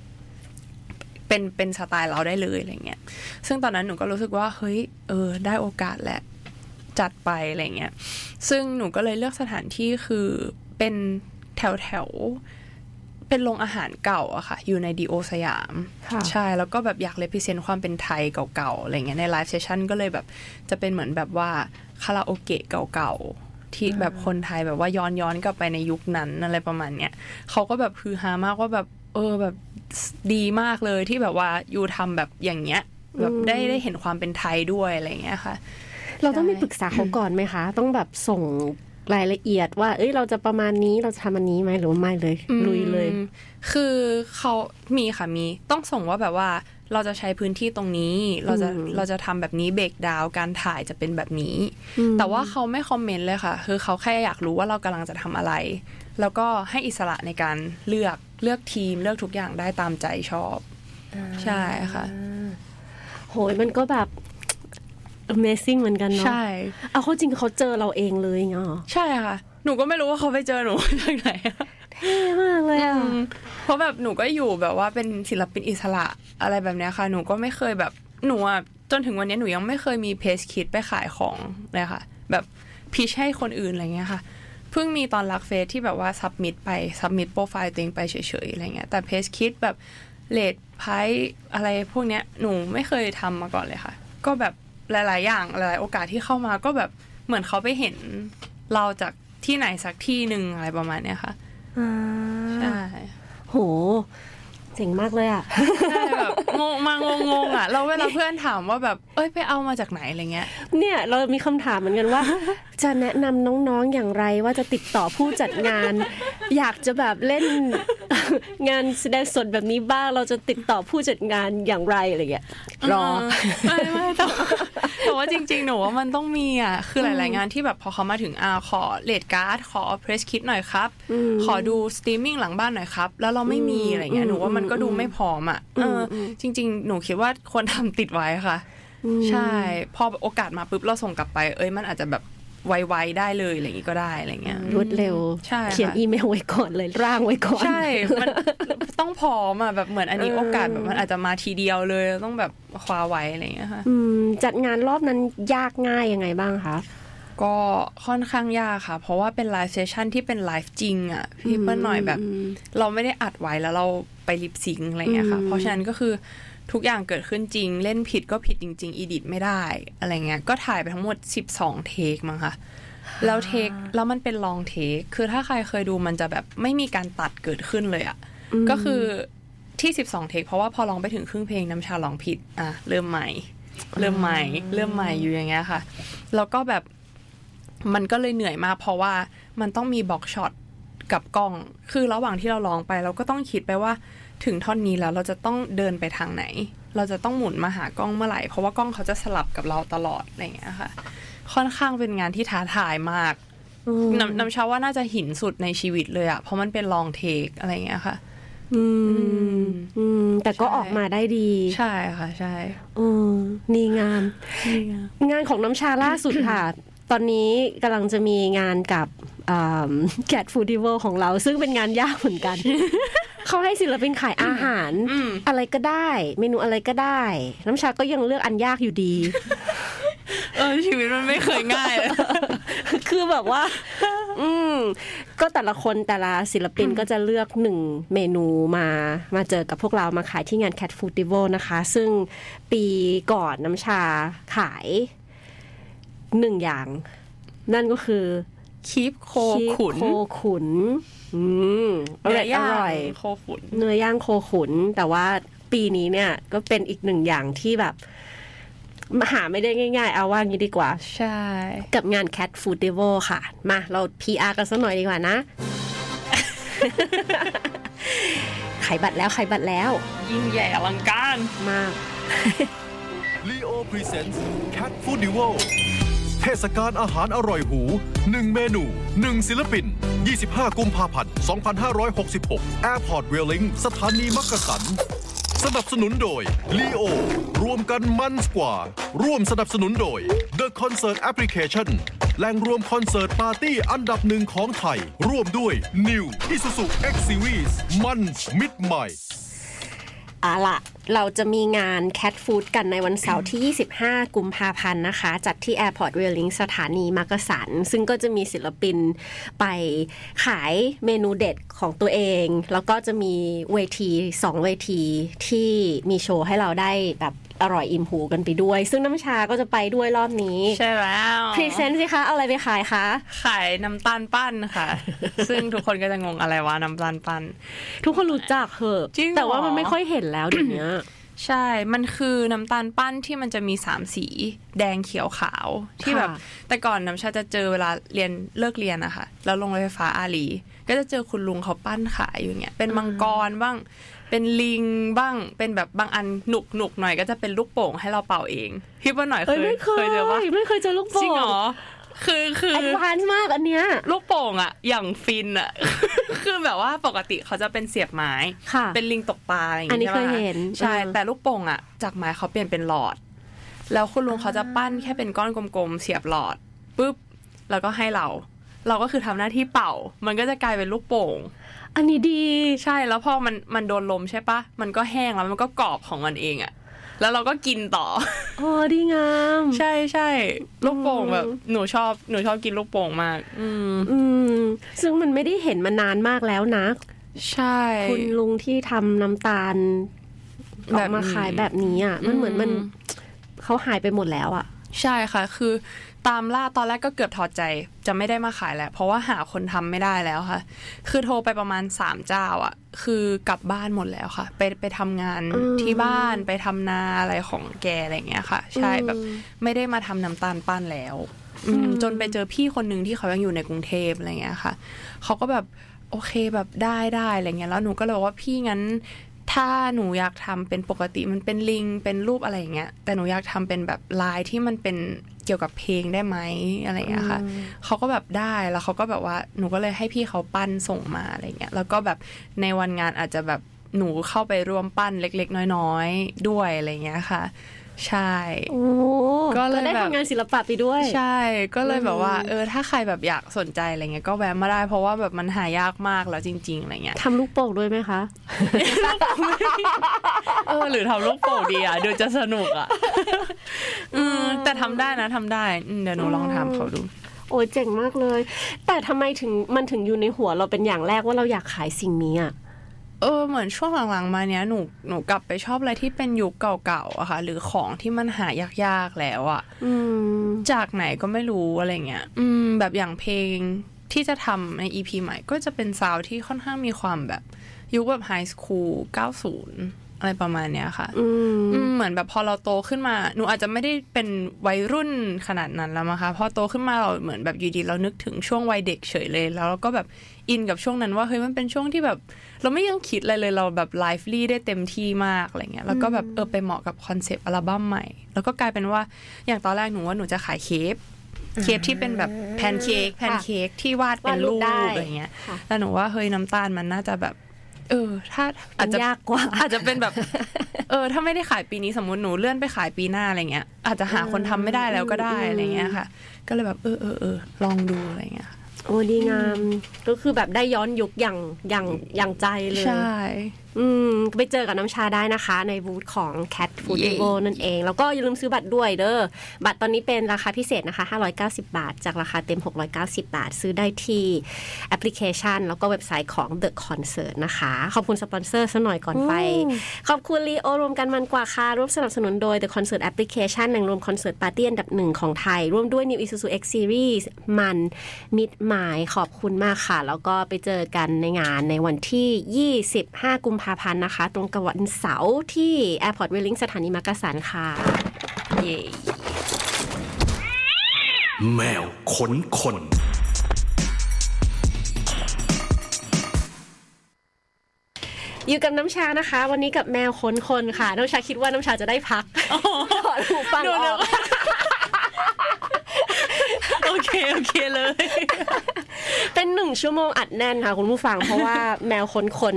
เป็นเป็นสไตล์เราได้เลยอะไรเงี้ยซึ่งตอนนั้นหนูก็รู้สึกว่าเฮ้ยเออได้โอกาสแหละจัดไปอะไรเงี้ยซึ่งหนูก็เลยเลือกสถานที่คือเป็นแถวแถวๆเป็นโรงอาหารเก่าอะค่ะ อยู่ในดิโอลด์สยามค่ะใช่ แล้วก็แบบอยาก represent ความเป็นไทยเก่าๆอะไรเงี้ยใน live session ก็เลยแบบจะเป็นเหมือนแบบว่าคาราโอเกะเก่าๆ ที่แบบคนไทยแบบว่าย้อนย้อนๆกลับไปในยุคนั้นอะไรประมาณเนี้ยเขาก็แบบคือฮามากว่าแบบเออแบบ ดีมากเลยที่แบบว่า you ทำแบบอย่างเงี้ยแบบได้ได้เห็นความเป็นไทยด้วยอะไรเงี้ยค่ะ เราต้องมีปรึกษาเขาก่อนไหมคะ ต้องแบบส่งรายละเอียดว่า เอ้ย เราจะประมาณนี้เราจะทำอันนี้ไหมหรือว่าไม่เลย ลุยเลยอืมคือเขามีค่ะมี ต้องส่งว่าแบบว่า เราจะใช้พื้นที่ตรงนี้ เราจะเราจะทำแบบนี้เบรกดาวน์การถ่ายจะเป็นแบบนี้ แต่ว่าเขาไม่คอมเมนต์เลยค่ะ คือเขาแค่อยากรู้ว่าเรากำลังจะทำอะไร แล้วก็ให้อิสระในการเลือกเลือกทีมเลือกทุกอย่างได้ตามใจชอบใช่ค่ะโหยมันก็แบบ Amazing เหมือนกันเนาะใช่ เอาเข้าจริงเขาเจอเราเองเลยเนาะใช่ค่ะ หนูก็ไม่รู้ว่าเขาไปเจอหนูจากไหนเท่มากเลยอะเพราะแบบหนูก็อยู่แบบว่าเป็นศิลปินอิสระอะไรแบบเนี้ยค่ะ หนูก็ไม่เคยแบบหนูอะจนถึงวันนี้หนูยังไม่เคยมีเพจคิดไปขายของเลยค่ะ แบบพิชให้คนอื่นอะไรเงี้ยค่ะ เพิ่งมีตอนรักเฟสที่แบบว่าซับมิดไปซับมิดโปรไฟล์ตัวเองไปเฉยๆอะไรเงี้ยแต่เพจคิดแบบเลดไพอะไรพวกเนี้ยหนูไม่เคยทำมาก่อนเลยค่ะ ก็แบบหลาย ๆ อย่างหลาย ๆ โอกาสที่เข้ามาก็แบบเหมือนเขาไปเห็นเราจากที่ไหนสักที่หนึ่งอะไรประมาณเนี้ยค่ะใช่โห เจ๋งมากเลยอะใช่แบบงงมางงงๆอะเราเวลาเพื่อนถามว่าแบบ เอ้ยไปเอามาจากไหนอะไรเงี้ย เนี่ยเรามีคำถามเหมือนกันว่า จะแนะนำน้องๆอย่างไรว่าจะติดต่อผู้จัดงาน อยากจะแบบเล่นงานแสดงสดแบบนี้บ้างเราจะติดต่อผู้จัดงานอย่างไรอะไรเงี้ยรอไม่ไม่แต่ว่าแต่ว่าจริง ๆ หนูว่ามันต้องมีอะคือหลาย ๆ งานที่แบบพอเขามาถึงอ่าขอ rate card ขอ press kit หน่อยครับ ขอดูสตรีมมิ่งหลังบ้านหน่อยครับ แล้วเราไม่มีอะไรเงี้ยหนูว่ามันก็ดูไม่พร้อมอะเอออจริง ๆ หนูคิดว่าควรทำติดไว้ค่ะ ใช่ พอโอกาสมาปุ๊บเราส่งกลับไป เอ้ยมันอาจจะแบบไวๆได้เลยอะไรอย่างงี้ก็ได้อะไรเงี้ยรวดเร็วใช่ค่ะเขียนอีเมลไว้ก่อนเลยร่างไว้ก่อนใช่มันต้องพร้อมอะแบบเหมือนอันนี้โอกาสแบบมันอาจจะมาทีเดียวเลยต้องแบบคว้าไว้อะไรอย่างเงี้ยค่ะอืมจัดงานรอบนั้นยากง่ายยังไงบ้างคะ ก็ค่อนข้างยากค่ะ เพราะว่าเป็นไลฟ์เซสชันที่เป็นไลฟ์จริงอะพี่เปิ้ลหน่อยแบบ เราไม่ได้อัดไว้แล้วเราไปลิปซิงค์อะไรอย่างเงี้ยค่ะ เพราะฉะนั้นก็คือทุกอย่างเกิดขึ้นจริง เล่นผิดก็ผิดจริง ๆ edit ไม่ได้ อะไรเงี้ย ก็ถ่ายไปทั้งหมด 12 take มั้งค่ะ แล้ว take แล้วมันเป็น long take คือถ้าใครเคยดูมันจะแบบไม่มีการตัดเกิดขึ้นเลยอะค่ะ ก็คือที่ 12 take เพราะว่าพอลองไปถึงครึ่งเพลงน้ำชาลองผิด อะ เริ่มใหม่ เริ่มใหม่ เริ่มใหม่อยู่อย่างเงี้ยค่ะ แล้วก็แบบ มันก็เลยเหนื่อยมากเพราะว่ามันต้องมี block shot กับกล้อง คือระหว่างที่เราลองไป เราก็ต้องคิดไปว่าถึงท่อนนี้แล้วเราจะต้องเดินไปทางไหน เราจะต้องหมุนมาหากล้องเมื่อไหร่ เพราะว่ากล้องเขาจะสลับกับเราตลอดอะไรอย่างเงี้ยค่ะ ค่อนข้างเป็นงานที่ท้าทายมากน้ำน้ำชาว่าน่าจะหินสุดในชีวิตเลยอะเพราะมันเป็นลองเทคอะไรอย่างเงี้ยค่ะอืมอืม แต่ก็ใช่ออกมาได้ดี ใช่ค่ะ ใช่อืมดีงาม งานของน้ำชาล่าสุดค่ะ ตอนนี้กำลังจะมีงานกับแกดฟูดิเวลของเรา ซึ่งเป็นงานยากเหมือนกัน เขาให้ศิลปินขายอาหารอืมอะไรก็ได้ เมนูอะไรก็ได้ น้ำชาก็ยังเลือกอันยากอยู่ดี เออชีวิตมันไม่เคยง่ายเลยคือแบบว่า อืมก็แต่ละคนแต่ละศิลปินก็จะเลือกหนึ่งเมนูมามาเจอกับพวกเรามาขายที่งาน Cat Food Festival นะคะ ซึ่งปีก่อนน้ำชาขาย หนึ่งอย่าง นั่นก็คือคีบโคขุนโคขุนอืมอร่อยอร่อยโคขุนเนื้อย่างโคขุน แต่ว่าปีนี้เนี่ยก็เป็นอีกหนึ่งอย่างที่แบบหาไม่ได้ง่าย ๆ เอาว่างี้ดีกว่า ใช่ กับงาน Cat Food d e v o ค่ะ มาเรา PR กันสักหน่อยดีกว่านะขายบัตรแล้วขายบัตรแล้ว ยิ่งใหญ่อลังการมาก Leo Presents Cat Food Duo เทศกาลอาหารอร่อยหู 1 เมนู 1 ศิลปิน 25 กุมภาพันธ์ 2566 Airport Railing สถานีมักกะสัน สนับสนุนโดย Leo รวมกันมันกว่า ร่วมสนับสนุนโดย The Concert Application แหล่งรวมคอนเสิร์ตปาร์ตี้อันดับหนึ่งของไทย ร่วมด้วย New Isuzu X Series มันมิดใหม่ อาล่ะเราจะมีงาน Cat Food กันในวันเสาร์ที่ 25 กุมภาพันธ์นะคะ จัดที่ Airport Railing สถานีมักกะสัน ซึ่งก็จะมีศิลปินไปขายเมนูเด็ดของตัวเอง แล้วก็จะมีเวที 2 เวทีที่มีโชว์ให้เราได้แบบ อร่อยอิ่มหูกันไปด้วย ซึ่งน้ำชาก็จะไปด้วยรอบนี้ ใช่แล้วพรีเซนต์สิคะเอาอะไรไปขายคะ ขายน้ำตาลปั้นค่ะ ซึ่งทุกคนก็จะงงอะไรวะน้ำตาลปั้น ทุกคนรู้จักเหอะจริงเหรอแต่ว่ามันไม่ค่อยเห็นแล้วเดี๋ยวนี้ใช่ มันคือน้ำตาลปั้นที่มันจะมีสามสีแดงเขียวขาวที่แบบค่ะแต่ก่อนน้ำชาจะเจอเวลาเรียนเลิกเรียนอะค่ะแล้วลงรถไฟฟ้าอารีก็จะเจอคุณลุงเขาปั้นขายอยู่เงี้ยเป็นมังกรบ้าง เเป็นลิงบ้างเป็นแบบบางอันหนุกหนุกหน่อยก็จะเป็นลูกโป่งให้เราเป่าเองพี่ว่าหน่อยเคเอ้ยยไม่เคยเจอปะไม่เคยเจอลูกโป่งจริงเหรอคือคือ advance มากอันเนี้ยลูกโป่งอะอย่างฟินอะคือแบบว่าปกติเขาจะเป็นเสียบไม้ค่ะเป็นลิงตกปลาอะไรอย่างอันนี้งี้ใช่ปะเคยเห็นใช่เออแต่ลูกโป่งอะจากไม้เขาเปลี่ยนเป็นหลอด แล้วคุณลุงเขาจะปั้นแค่เป็นก้อนกลมๆเสียบหลอดปุ๊บแล้วก็ให้เรา เราก็คือทำหน้าที่เป่า มันก็จะกลายเป็นลูกโป่ง อันนี้ดีใช่แล้วพอมันมันโดนลมใช่ปะมันก็แห้งแล้วมันก็กรอบของมันเองอะแล้วเราก็กินต่อโอ้ดีงาม ใช่ใช่ลูกโป่งแบบหนูชอบหนูชอบกินลูกโป่งมาก อืมอืมซึ่งมันไม่ได้เห็นมานานมากแล้วนะ ใช่ คุณลุงที่ทำน้ำตาลออกมาขายแบบนี้อะ มันเหมือนมันเขาหายไปหมดแล้วอะ ใช่ค่ะ คือ ตามล่าตอนแรกก็เกือบถอดใจจะไม่ได้มาขายแล้ว เพราะว่าหาคนทำไม่ได้แล้วค่ะ คือโทรไปประมาณสามเจ้าอะ คือกลับบ้านหมดแล้วค่ะ ไปไปทำงานอืมที่บ้านไปทำนาอะไรของแกอะไรอย่างเงี้ยค่ะ ใช่อืมแบบไม่ได้มาทำน้ำตาลปั้นแล้วอืมอืมจนไปเจอพี่คนหนึ่งที่เขายังอยู่ในกรุงเทพอะไรเงี้ยค่ะเขาก็แบบโอเคแบบได้ได้อะไรเงี้ยแล้วหนูก็เลยบอกว่าพี่งั้นถ้าหนูอยากทำเป็นปกติมันเป็นลิงเป็นรูปอะไรอย่างเงี้ยแต่หนูอยากทำเป็นแบบลายที่มันเป็น เกี่ยวกับเพลงได้ไหมอะไรอย่างเงี้ยค่ะเขาก็แบบได้แล้วเขาก็แบบว่าหนูก็เลยให้พี่เขาปั้นส่งมาอะไรเงี้ยแล้วก็แบบในวันงานอาจจะแบบหนูเข้าไปร่วมปั้นเล็ก ๆ น้อย ๆ ด้วยอะไรเงี้ยค่ะ ใช่โอ้ก็เลยได้แบบทำงานศิลปะไปด้วย ใช่ ก็เลยแบบว่าอืมเออ ถ้าใครแบบอยากสนใจอะไรเงี้ยก็แวะมาได้ เพราะว่าแบบมันหายากมากแล้วจริง ๆอะไรเงี้ยทำลูกโป่งด้วยไหมคะเออหรือทำลูกโป่งดีอะดูจะสนุกอะอืมแต่ทำได้นะทำได้อืมเดี๋ยวหนูลองทำเขาดูโอ้ยเจ๋งมากเลย แต่ทำไมถึงมันถึงอยู่ในหัวเราเป็นอย่างแรกว่าเราอยากขายสิ่งนี้อะ เออเหมือนช่วงหลังๆมาเนี้ยหนูหนูกลับไปชอบอะไรที่เป็นยุคเก่าๆอะค่ะ หรือของที่มันหายากๆแล้วอะอืมจากไหนก็ไม่รู้อะไรเงี้ย อืม แบบอย่างเพลงที่จะทำใน EP ใหม่ ก็จะเป็น sound ที่ค่อนข้างมีความแบบ ยุคแบบ high school 90 อะไรประมาณเนี้ยค่ะอืมอืมเหมือนแบบพอเราโตขึ้นมา หนูอาจจะไม่ได้เป็นวัยรุ่นขนาดนั้นแล้วมั้งคะพอโตขึ้นมาเราเหมือนแบบอยู่ดีเรานึกถึงช่วงวัยเด็กเฉยเลย แล้วเราก็แบบอินกับช่วงนั้นว่าเฮ้ยมันเป็นช่วงที่แบบเราไม่ยังคิดอะไรเลยเราแบบ lively ได้เต็มที่มากอะไรเงี้ยแล้วก็แบบเออไปเหมาะกับคอนเซปต์อัลบั้มใหม่ แล้วก็กลายเป็นว่าอย่างตอนแรกหนูว่าหนูจะขายเครปเครปที่เป็นแบบแพนเค้กแพนเค้กที่วาดเป็นรูปวาดรูปได้อะไรเงี้ยค่ะแล้วหนูว่าเฮ้ยน้ำตาลมันน่าจะแบบ เออ ถ้าอาจจะยากกว่า อาจจะเป็นแบบ เออ ถ้าไม่ได้ขายปีนี้สมมติหนูเลื่อนไปขายปีหน้าอะไรเงี้ย อาจจะหาคนทำไม่ได้แล้วก็ได้อะไรเงี้ยค่ะ ก็เลยแบบเออเออเออลองดูอะไรเงี้ย โอ้ดีงาม ก็คือแบบได้ย้อนยุคอย่างอย่างอย่างใจเลย ใช่ อืมไปเจอกับน้ำชาได้นะคะ ในบูธของ Cat Foodival นั่นเอง แล้วก็อย่าลืมซื้อบัตรด้วยเด้อบัตรตอนนี้เป็นราคาพิเศษนะคะ 590 บาท จากราคาเต็ม 690 บาท ซื้อได้ที่แอปพลิเคชัน แล้วก็เว็บไซต์ของ The Concert นะคะ ขอบคุณสปอนเซอร์ซะหน่อยก่อนไป ขอบคุณลีโอรวมกันมันกว่าค่ะร่วมสนับสนุนโดย The Concert Application แหล่งรวมคอนเสิร์ตปาร์ตี้อันดับหนึ่งของไทย ร่วมด้วย New Isuzu X Series มันมิดหมายขอบคุณมากค่ะ แล้วก็ไปเจอกันในงานในวันที่ 25 กุมภาพันธ์นะคะ ตรงกับวันเสาร์ที่ Airport w e l l i n g สถานีมักกะสันค่ะ เย่แมวขนคนอยู่กับน้ำชานะคะ วันนี้กับแมวค้นคนค่ะ น้ำชาคิดว่าน้ำชาจะได้พักถอดหูฟังออกโอเคโอเคเลย เป็นหนึ่งชั่วโมงอัดแน่นค่ะคุณผู้ฟัง เพราะว่าแมวคนคน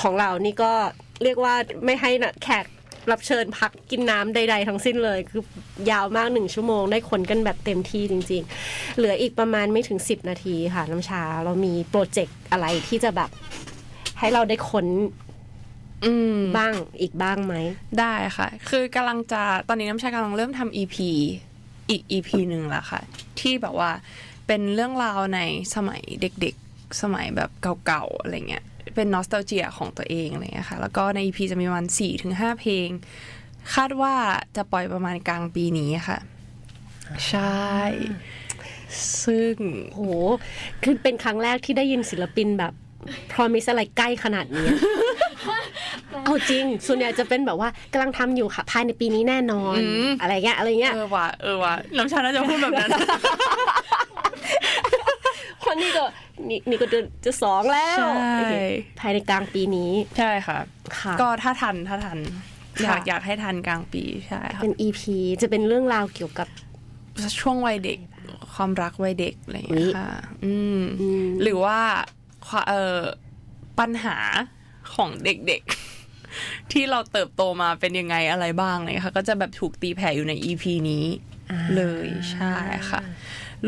ของเรานี่ก็เรียกว่าไม่ให้นะแขกรับเชิญพักกินน้ำใด ๆ ทั้งสิ้นเลย คือยาวมากหนึ่งชั่วโมงได้คนกันแบบเต็มที่จริง ๆ เหลืออีกประมาณไม่ถึงสิบนาทีค่ะ น้ำชาเรามีโปรเจกต์อะไรที่จะแบบ ให้เราได้ค้นอืมบ้างอีกบ้างไหม ได้ค่ะ คือกำลังจะตอนนี้น้ำชากำลังเริ่มทำ EP อีก EP หนึ่งล้วค่ะ ที่แบบว่าเป็นเรื่องราวในสมัยเด็กๆ สมัยแบบเก่าๆ อะไรเงี้ย เป็นนอสต a เจียของตัวเองอะไรเงี้ยค่ะ แล้วก็ใน EP จะมีประมาณสี่ถึงห้าเพลง คาดว่าจะปล่อยประมาณกลางปีนี้ค่ะ ใช่ ซึ่งโหคือเป็นครั้งแรกที่ได้ยินศิลปินแบบ promise อะไรใกล้ขนาดนี้ เอาจริง ส่วนใหญ่จะเป็นแบบว่ากำลังทำอยู่ค่ะภายในปีนี้แน่นอนอืมอะไรเงี้ยอะไรเงี้ยเออว่ะเออว่ะน้ำชาน่าจะพูดแบบนั้นคนนี่ก็นี่นี่ก็เดือนจะสองแล้วใช่โอเคภายในกลางปีนี้ใช่ค่ะค่ะก็ถ้าทันถ้าทันอยากค่ะอยากให้ทันกลางปีใช่ค่ะเป็น EP จะเป็นเรื่องราวเกี่ยวกับช่วงวัยเด็ก ความรักวัยเด็กอะไรอย่างเงี้ยค่ะ อืมอืมหรือว่าความเออปัญหาของเด็กๆ ที่เราเติบโตมาเป็นยังไงอะไรบ้างอะไรเลยค่ะก็จะแบบถูกตีแผ่อยู่ใน EP นี้เลยใช่ค่ะ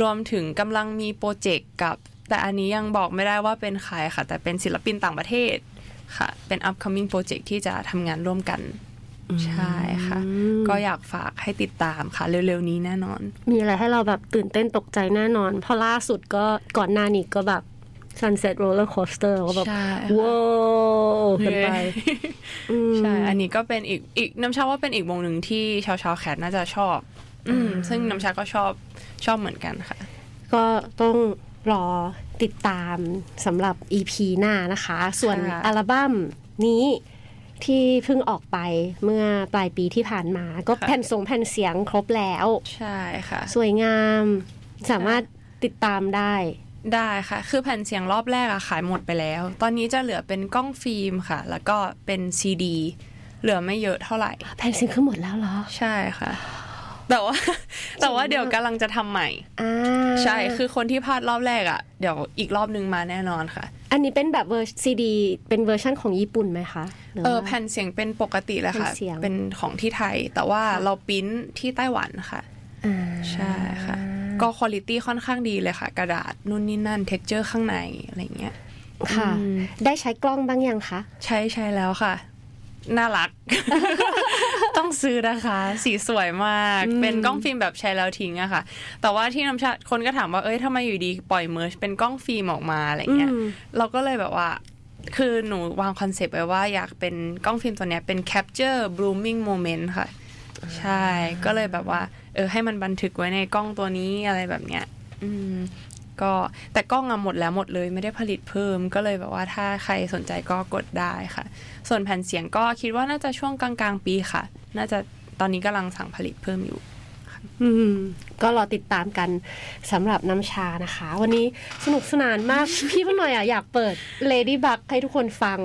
รวมถึงกำลังมีโปรเจกต์กับ แต่อันนี้ยังบอกไม่ได้ว่าเป็นใครค่ะ แต่เป็นศิลปินต่างประเทศค่ะ เป็น upcoming project ที่จะทำงานร่วมกันใช่ค่ะ ก็อยากฝากให้ติดตามค่ะ เร็วๆนี้แน่นอน มีอะไรให้เราแบบตื่นเต้นตกใจแน่นอน เพราะล่าสุดก็ก่อนหน้านี้ก็แบบ Sunset Roller Coaster ก็แบบใช่ค่ะว้าวกันไปอืมใช่ อันนี้ก็เป็นอีกอีกน้ำชาว่าเป็นอีกวงหนึ่งที่ชาวชาวแคทน่าจะชอบ อืมซึ่งน้ำชาก็ชอบชอบเหมือนกันค่ะ ก็ต้องรอติดตามสำหรับ EP หน้านะคะ ส่วนค่ะอัลบั้มนี้ที่เพิ่งออกไปเมื่อปลายปีที่ผ่านมา ก็แผ่นส่งแผ่นเสียงครบแล้ว ใช่ค่ะ สวยงามสามารถติดตามได้ ได้ค่ะ คือแผ่นเสียงรอบแรกอะขายหมดไปแล้ว ตอนนี้จะเหลือเป็นกล้องฟิล์มค่ะ แล้วก็เป็นซีดี เหลือไม่เยอะเท่าไหร่ แผ่นเสียงคือหมดแล้วเหรอ ใช่ค่ะ แต่ว่า แต่ว่าเดี๋ยวกำลังจะทำใหม่อ่าใช่ คือคนที่พลาดรอบแรกอะเดี๋ยวอีกรอบนึงมาแน่นอนค่ะ อันนี้เป็นแบบเวอร์ซีดี เป็นเวอร์ชั่นของญี่ปุ่นไหมคะหรืเออว่า แผ่นเสียงเป็นปกติแหละค่ะ แผ่นเสียง เป็นของที่ไทย แต่ว่าเราปริ้นที่ไต้หวันค่ะ อ่า ใช่ค่ะ ก็คุณภาพค่อนข้างดีเลยค่ะ กระดาษนู่นนี่นั่น texture ข้างในอะไรเงี้ยค่ะอืมได้ใช้กล้องบ้างยังคะ ใช้ใช้แล้วค่ะ น่ารัก ต้องซื้อนะคะ สีสวยมาก เป็นกล้องฟิล์มแบบใช้แล้วทิ้งอะค่ะ แต่ว่าที่น้ำชาคนก็ถามว่าเอ้ยทำไมอยู่ดีปล่อย merch เป็นกล้องฟิล์มออกมาอะไรเงี้ยอืมเราก็เลยแบบว่าคือหนูวางคอนเซปต์ไว้ว่าอยากเป็นกล้องฟิล์มตัวเนี้ยเป็น capture blooming moment ค่ะ ใช่ก็เลยแบบว่า เออให้มันบันทึกไว้ในกล้องตัวนี้อะไรแบบเนี้ย อืม ก็แต่กล้องอะหมดแล้วหมดเลยไม่ได้ผลิตเพิ่มก็เลยแบบว่าถ้าใครสนใจก็กดได้ค่ะ ส่วนแผ่นเสียงก็คิดว่าน่าจะช่วงกลางๆปีค่ะ น่าจะตอนนี้กำลังสั่งผลิตเพิ่มอยู่อืมก็รอติดตามกันสำหรับน้ำชานะคะ วันนี้สนุกสนานมาก พี่พ่อหน่อยอะอยากเปิด Lady Bug ให้ทุกคนฟัง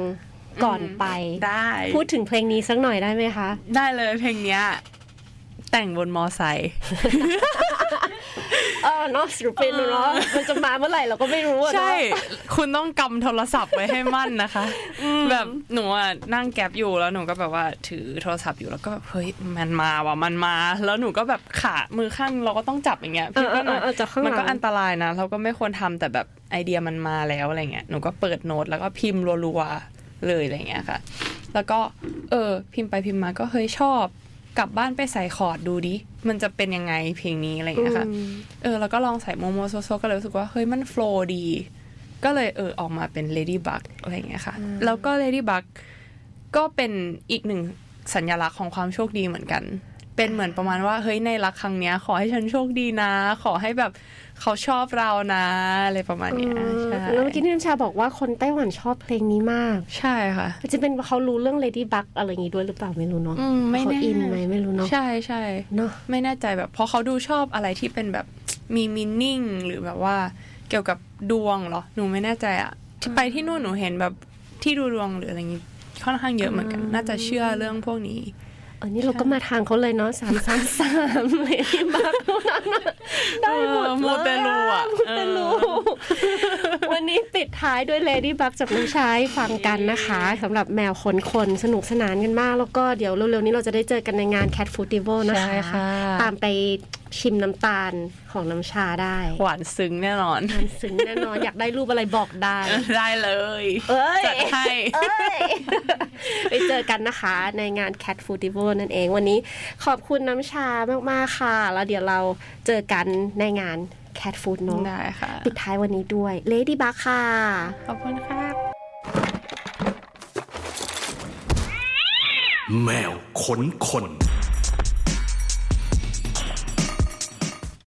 ก่อนไป ได้ พูดถึงเพลงนี้สักหน่อยได้ไหมคะ ได้เลยเพลงเนี้ย แต่งบนมอไซค์เออเนาะศิลปินเนาะมันจะมาเมื่อไหร่เราก็ไม่รู้อะเนาะใช่ คุณต้องกำโทรศัพท์ไว้ให้มั่นนะคะ แบบหนูอะนั่งแก๊บอยู่แล้วหนูก็แบบว่าถือโทรศัพท์อยู่แล้วก็แบบเฮ้ยมันมาว่ะมันมา แล้วหนูก็แบบขามือข้างเราก็ต้องจับอย่างเงี้ยเออเออเออเออจากข้างหมันลัก็งอันตรายนะ เราก็ไม่ควรทำแต่แบบไอเดียมันมาแล้วอะไรเงี้ยหนูก็เปิดโน้ตแล้วก็พิมพ์รัวๆเลยอะไรเงี้ยค่ะ แล้วก็เออพิมพ์ไปพิมพ์มาก็เฮ้ยชอบ กลับบ้านไปใส่คอร์ดดูดิ มันจะเป็นยังไงเพลงนี้อะไรเงี้ยค่ะอืมเออ แล้วก็ลองใส่โมโมโซโซก็เลยรู้สึกว่า เฮ้ย มัน flow ดี ก็เลยเออออกมาเป็น Ladybug อะไรอย่างเงี้ยค่ะ แล้วก็ Ladybug ก็เป็นอีกหนึ่งสัญลักษณ์ของความโชคดีเหมือนกัน เป็นเหมือนประมาณว่าเฮ้ยในรักครั้งเนี้ย ขอให้ฉันโชคดีนะ ขอให้แบบเขาชอบเรานะอะไรประมาณเนี้ยใช่แล้วเมื่อกี้ที่น้ำชาบอกว่าคนไต้หวันชอบเพลงนี้มาก ใช่ค่ะจะเป็นเขารู้เรื่อง Ladybug อะไรอย่างงี้ด้วยหรือเปล่าไม่รู้เนาะอืมไม่เขาแน่อินไหมไม่รู้เนาะใช่ใช่เนาะไม่แน่ใจแบบเพราะเขาดูชอบอะไรที่เป็นแบบมีมินนิ่งหรือแบบว่าเกี่ยวกับดวงเหรอหนูไม่แน่ใจอะที่ไปที่นู่นหนูเห็นแบบที่ดูดวงหรืออะไรอย่างงี้ค่อนข้างเยอะเหมือนกัน น่าจะเชื่อเรื่องพวกนี้เออนี่เราก็มาทางเขาเลยเนาะสามสามสามเลยที่บักเท่านั้นน่ะได้หมดเออเลยมูเตลูอะมูเตลูวันนี้ปิดท้ายด้วย Lady Bug จากน้ำชายฟังกันนะคะสำหรับแมวขนคนสนุกสนานกันมาก แล้วก็เดี๋ยวเร็วๆนี้เราจะได้เจอกันในงาน Cat Food Festival นะคะใช่ค่ะตามไป ชิมน้ำตาลของน้ำชาได้ หวานซึ้งแน่นอนมันซึ้งแน่นอน อยากได้รูปอะไรบอกได้ ได้เลย เอ้ยจัดให้เอ้ยไปเจอกันนะคะ ในงาน Cat Food Festival นั่นเองวันนี้ขอบคุณน้ำชามาก ๆ ค่ะ แล้วเดี๋ยวเราเจอกันในงาน Cat Food เนอะได้ค่ะปิดท้ายวันนี้ด้วย Lady Bug ค่ะ ขอบคุณค่ะแมวขนคน